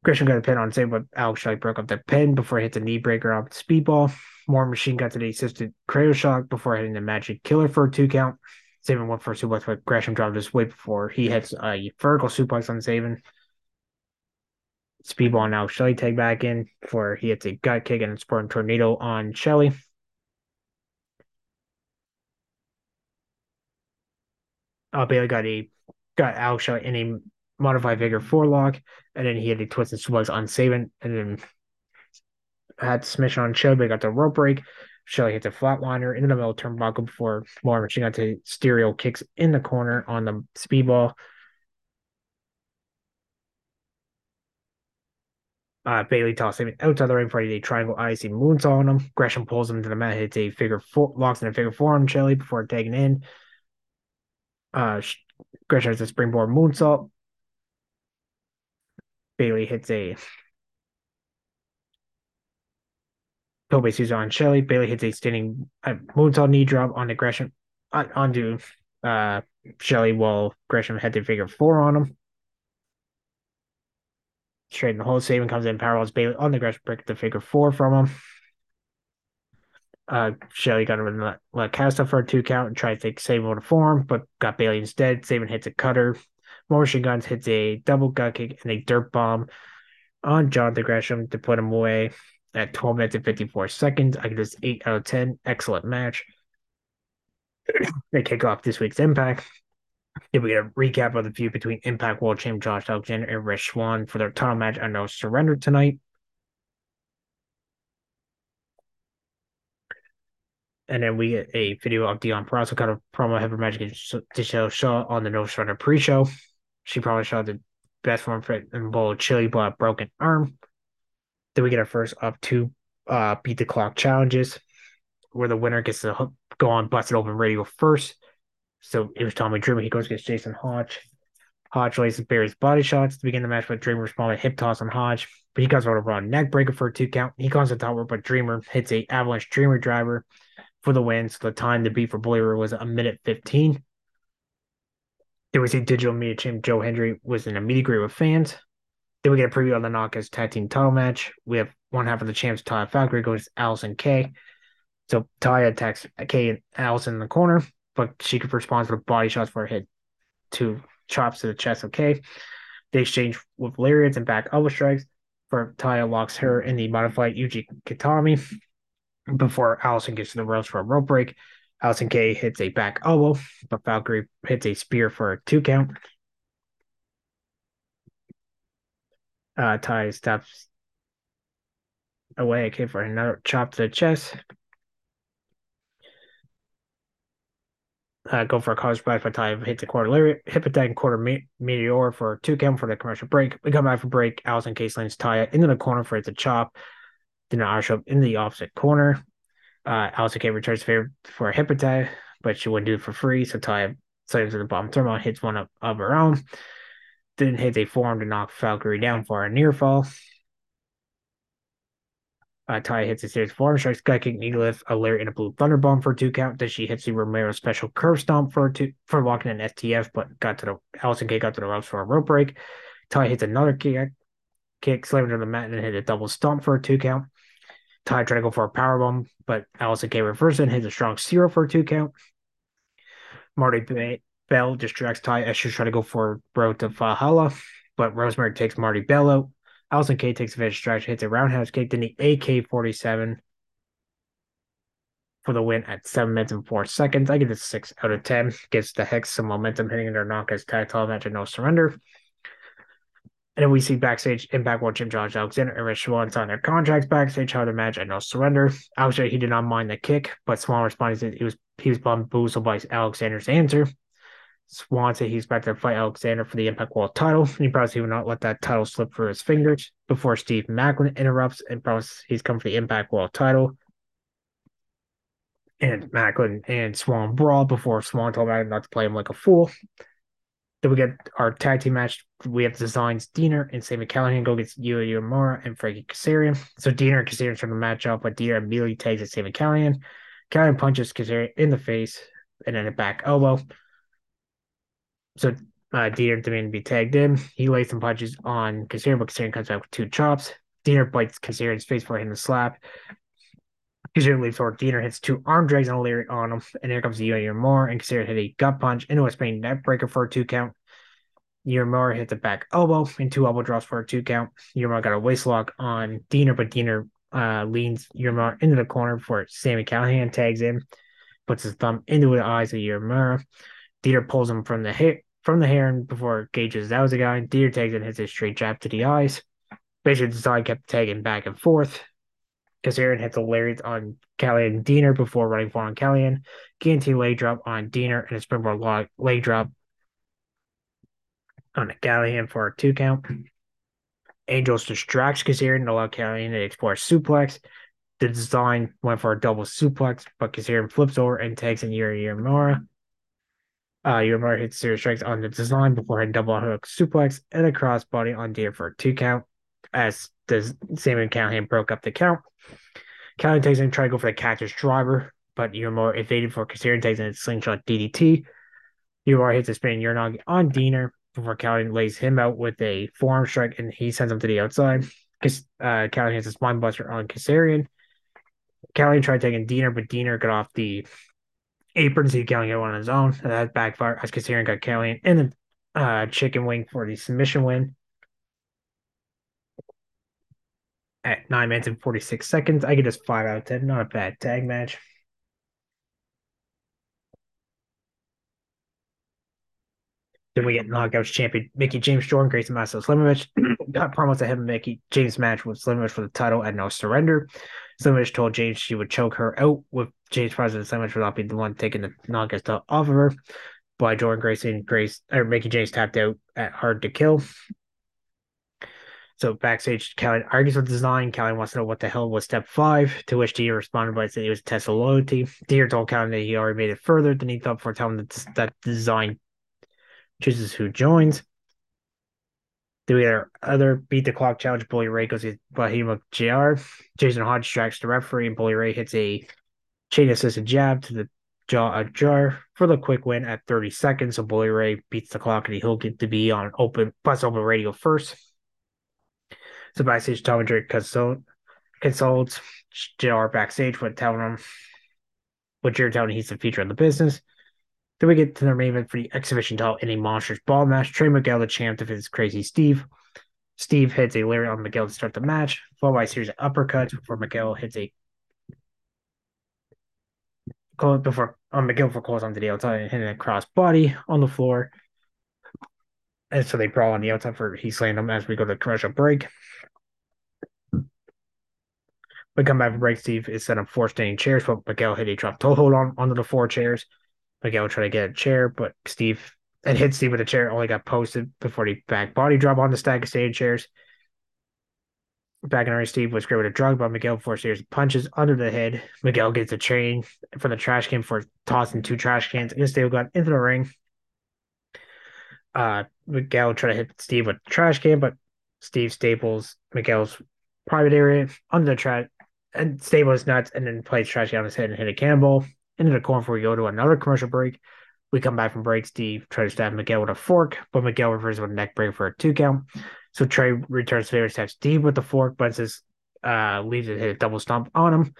Gresham got a pin on Sabin, but Alex Shelley broke up the pin before he hits a knee breaker off Speedball. More machine gun to the assisted cradle shock before hitting the magic killer for a two count. Sabin went for a suplex, but Gresham dropped his weight before he hits a vertical suplex on Sabin. Speedball now Shelley tag back in before he hits a gut kick and a sporting tornado on Shelley. Uh, Bailey got a got Alex Shelley in a modified figure four lock, and then he had a twisted suplex on Sabin, and then had submission on Shelley, but got the rope break. Shelley hits a flatliner in the middle turnbuckle before more she got to stereo kicks in the corner on the speedball. Uh, Bailey tosses him outside the ring for a triangle icy moonsault on him. Gresham pulls him to the mat, hits a figure four, locks in a figure four on Shelley before taking in. Uh, Gresham has a springboard moonsault. Bailey hits a Kobe Souza on Shelley. Bailey hits a standing uh, moonsault knee drop on aggression on, onto uh, Shelley while Gresham had to figure four on him. Straight in the hole, Sabin comes in, powerballs Bailey on the Gresham break the figure four from him. Uh, Shelley got him in the let cast for a two count and tried to take Sabin to form, but got Bailey instead. Sabin hits a cutter. Motion Guns hits a double gut kick and a dirt bomb on Jonathan Gresham to put him away at 12 minutes and 54 seconds. I give this 8 out of 10. Excellent match. they kick off this week's Impact. Then we get a recap of the feud between Impact World Champ Josh Alexander and Rich Swann for their title match I No Surrender tonight. And then we get a video of Deonna Purrazzo kind of promo Heavy Magic to show Shaw on the No Surrender pre-show. She probably showed the best form fit in bowl of chili but broken arm. Then we get our first up two uh, beat the clock challenges, where the winner gets to go on busted open radio first. So it was Tommy Dreamer. He goes against Jason Hodge. Hodge lays and Barry's body shots to begin the match, but Dreamer responds a hip toss on Hodge. But he comes out a raw neck breaker for a two count. He comes to top rope, but Dreamer hits a avalanche Dreamer driver for the win. So the time to beat for Bully Ray was a minute 15. There was a digital media champ, Joe Hendry, was in a meet agree with fans. Then we get a preview on the Knockouts Tag Team title match. We have one half of the champs, Taya Valkyrie, goes Allysin Kay. So Taya attacks Kay and Allysin in the corner, but she could respond with body shots for a hit to chops to the chest of Kay. They exchange with lariats and back elbow strikes. For Taya locks her in the modified Uji Kitami before Allysin gets to the ropes for a rope break. Allysin Kay hits a back elbow, but Valkyrie hits a spear for a two count. Uh, Ty steps away. Okay, for another chop to the chest. Uh, go for a cause by for Ty hits a quarter lariat, hip attack and quarter me- meteor for two count for the commercial break. We come back for break. Allysin Kay slings Ty into the corner for it to chop. Then I show up in the opposite corner. Uh, Allysin Kay returns favor for a hip attack, but she wouldn't do it for free. So Ty slams to the bottom thermal, hits one of, of her own then hits a forearm to knock Valkyrie down for a near fall. Uh, Ty hits a series forearm strikes, guy kick, knee lift, a layer in a blue thunder bomb for two count. Then she hits the Romero special curve stomp for two for walking an STF, but got to the Allysin Kay got to the ropes for a rope break. Ty hits another kick, kick, slamming to the mat, and then hit a double stomp for a two count. Ty tried to go for a power bomb, but Allysin Kay reverses and hits a strong zero for a two count. Marti Belle distracts Ty as she's trying to go for Road to Valhalla, but Rosemary takes Marti Belle out. Allysin Kay takes a distraction, hits a roundhouse kick, then the AK 47 for the win at 7 minutes and 4 seconds. I give this 6 out of 10. Gives the Hex some momentum hitting their knockouts tag title match and no surrender. And then we see backstage Impact World Champ Josh Alexander and Rich Swann sign their contracts backstage, how the match and no surrender. Alexander he did not mind the kick, but Swann responded that he was he was bamboozled by Alexander's answer. Swann said he's about to fight Alexander for the Impact World title. He probably will not let that title slip through his fingers before Steve Maclin interrupts and promises he's coming for the Impact World title. And Maclin and Swann brawl before Swann told Maclin not to play him like a fool. Then we get our tag team match. We have Designs Deaner and Sami Callihan go against Yuya Uemura and Frankie Kazarian. So Deaner and Kazarian trying to match up, but Deaner immediately tags at Sami Callihan. Callihan punches Kazarian in the face and then a back elbow. So uh, Deaner demanded to be tagged in. He lays some punches on Kazarian, but Kazarian comes back with two chops. Deaner bites Kazarian's face for him to slap. Kazarian leaves forward. Deaner hits two arm drags a lariat on him. And here comes the Uemura, and Kazarian hit a gut punch into a spinning neck breaker for a two count. Uemura hits a back elbow and two elbow drops for a two count. Uemura got a waist lock on Deaner, but Deaner uh, leans Uemura into the corner before Sami Callihan tags in, puts his thumb into the eyes of Uemura. Deaner pulls him from the hair from the hair and before gauges that was a guy. Deaner tags and hits a straight jab to the eyes. Basically, side kept tagging back and forth. Kazarian hits a lariat on Callihan Deaner before running for on Callihan. Guillotine leg drop on Deaner and a springboard leg drop on Callihan for a two count. Angels distracts Kazarian and allow Callihan to explore suplex. The design went for a double suplex, but Kazarian flips over and tags in Yuri Uemura. Uh, Uemura hits serious strikes on the design before hitting double hook suplex and a crossbody on Deer for a two count. As the Sami Callihan broke up the count. Callihan takes in try to go for the cactus driver, but Uemura evaded for Kazarian takes in a slingshot DDT. You Uemura hits a spinning Uranage on Deaner before Callihan lays him out with a forearm strike and he sends him to the outside. Uh, Callihan hits a spine buster on Kazarian. Callihan tried taking Deaner, but Deaner got off the apron, so Callihan got one on his own. And that backfired as Kazarian got Callihan in the uh, chicken wing for the submission win. At 9 minutes and 46 seconds, I get this 5 out of 10. Not a bad tag match. Then we get Knockouts champion Mickie James Jordan, Grayson Masha Slamovich. Got promos him and Mickie James match with Slimovic for the title at No Surrender. Slamovich told James she would choke her out with James President Slamovich would not be the one taking the knockouts off of her. By Jordan Grayson, Grace or Mickie James tapped out at Hard to Kill. So backstage, Callihan argues with design. Callihan wants to know what the hell was step five, to which Deer responded by saying it was a test of loyalty. Deer told Callihan that he already made it further than he thought for telling that design chooses who joins. Do get other beat the clock challenge? Bully Ray goes to Bahima JR. Jason Hodge strikes the referee, and Bully Ray hits a chain assisted jab to the jaw jar for the quick win at 30 seconds. So Bully Ray beats the clock, and he'll get to be on open plus open radio first. So backstage, Tom and consult, consults JR backstage with telling him what you're telling he's the future of the business. Then we get to the main event for the exhibition title in a Monster's Ball match. Trey Miguel, the champ, defeats Crazy Steve. Steve hits a lariat on Miguel to start the match, followed by a series of uppercuts before Miguel hits a before uh, on Miguel for calls onto the outside and hitting a cross body on the floor. And so they brawl on the outside for he slaying them as we go to commercial break. We come back from break. Steve is set up four standing chairs, but Miguel hit a drop toe hold on onto the four chairs. Miguel tried to get a chair, but Steve and hit Steve with a chair only got posted before he back body drop on the stack of standing chairs. Back in our Steve was great with a drug, but Miguel four series punches under the head. Miguel gets a chain from the trash can for tossing two trash cans. And Steve got into the ring. Uh, Miguel tried to hit Steve with the trash can, but Steve staples Miguel's private area under the trash and staples nuts and then plays trash can on his head and hit a cannonball into the corner before we go to another commercial break. We come back from break. Steve tries to stab Miguel with a fork, but Miguel reverses with a neck break for a two count. So Trey returns favor, stabs Steve with the fork, but says uh, leaves it hit a double stomp on him.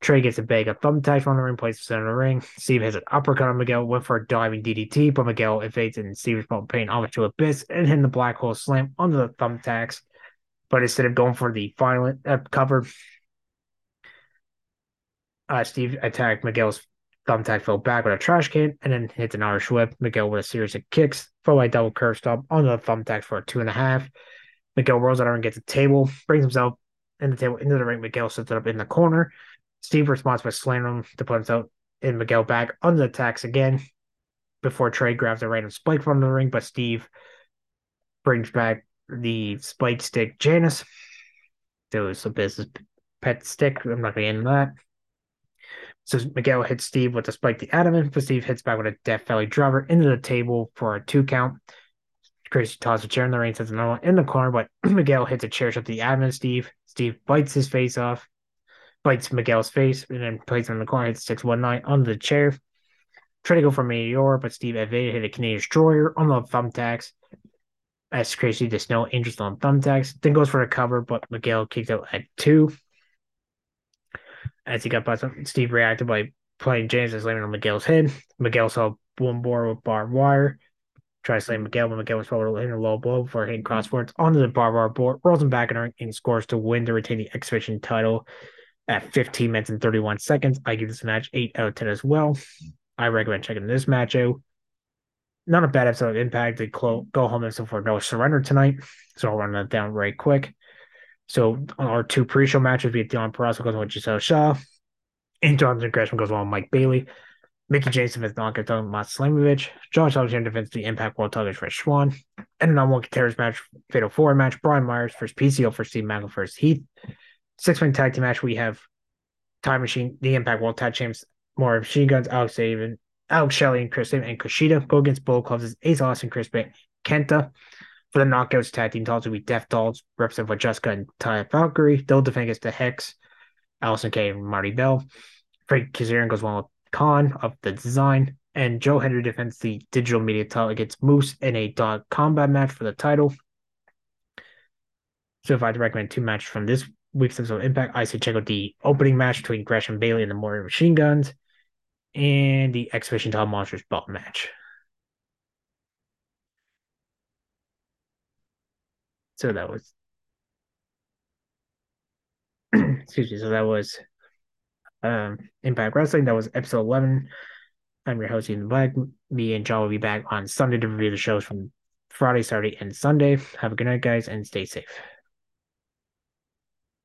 Trey gets a bag of thumbtacks from the ring, places it in the ring. Steve has an uppercut on Miguel, went for a diving DDT, but Miguel evades and Steve is paying homage to Abyss and hitting the black hole slam under the thumbtacks. But instead of going for the final uh, cover, uh, Steve attacked Miguel's thumbtack fell back with a trash can and then hits an Irish whip. Miguel with a series of kicks, by double curve stop on the thumbtack for a two and a half. Miguel rolls out and gets a table, brings himself in the table into the ring. Miguel sets it up in the corner. Steve responds by slamming him to put himself in Miguel back under the attacks again before Trey grabs a random spike from the ring, but Steve brings back the spike stick Janice. There was a business pet stick. I'm not going to into that. So Miguel hits Steve with a spike the adamant, but Steve hits back with a Death Valley driver into the table for a two count. Gracie tosses a chair in the ring, sets another one in the corner, but Miguel hits a chair shot the adamant Steve. Steve bites his face off, bites Miguel's face, and then plays him in the corner, hits 619 under the chair. Try to go for Meteor, but Steve evaded, hit a Canadian destroyer on the thumbtacks. As crazy. just no interest on thumbtacks. Then goes for a cover, but Miguel kicked out at two as he got by Steve reacted by playing James and slamming on Miguel's head. Miguel saw one board with barbed wire. Tried to slam Miguel, but Miguel was probably in a low blow before hitting crosswords onto the barbed wire board, rolls him back in ring and scores to win the exhibition title at 15 minutes and 31 seconds. I give this match 8 out of 10 as well. I recommend checking this match out. Not a bad episode of Impact. They go home and so for no surrender tonight. So I'll run that down very quick. So our two pre-show matches, we had Deon Purrazzo goes on with Gisele Shaw, and Jonathan Gresham goes on with Mike Bailey. Mickie James defends Donka Don Matt Slamovich. Josh Alexander defends the Impact World title for Swann. And an on one contenders match, Fatal Four match, Brian Myers versus PCO for Steve Maclin versus Heath. Six man tag team match, we have Time Machine, the Impact World Tag Champs, more Machine Guns, Alex Zayne, Alex Shelley and Chris and Kushida go against Bullet Club's Ace Austin, Chris Bey, Kenta. For the knockouts tag team titles will be Death Dolls, represented by Jessica and Taya Valkyrie. They'll defend against the Hex, Allysin Kay and Marti Belle. Frank Kazarian goes one with Khan of the design. And Joe Hendry defends the digital media title against Moose in a dog combat match for the title. So if I had to recommend two matches from this week's episode of Impact, I say check out the opening match between Gresham Bailey and the Motor Machine Guns and the Exhibition Title Monsters belt match. So that was excuse me. So that was um Impact Wrestling. That was episode eleven. I'm your host Ethan Black. Me and John will be back on Sunday to review the shows from Friday, Saturday, and Sunday. Have a good night, guys, and stay safe.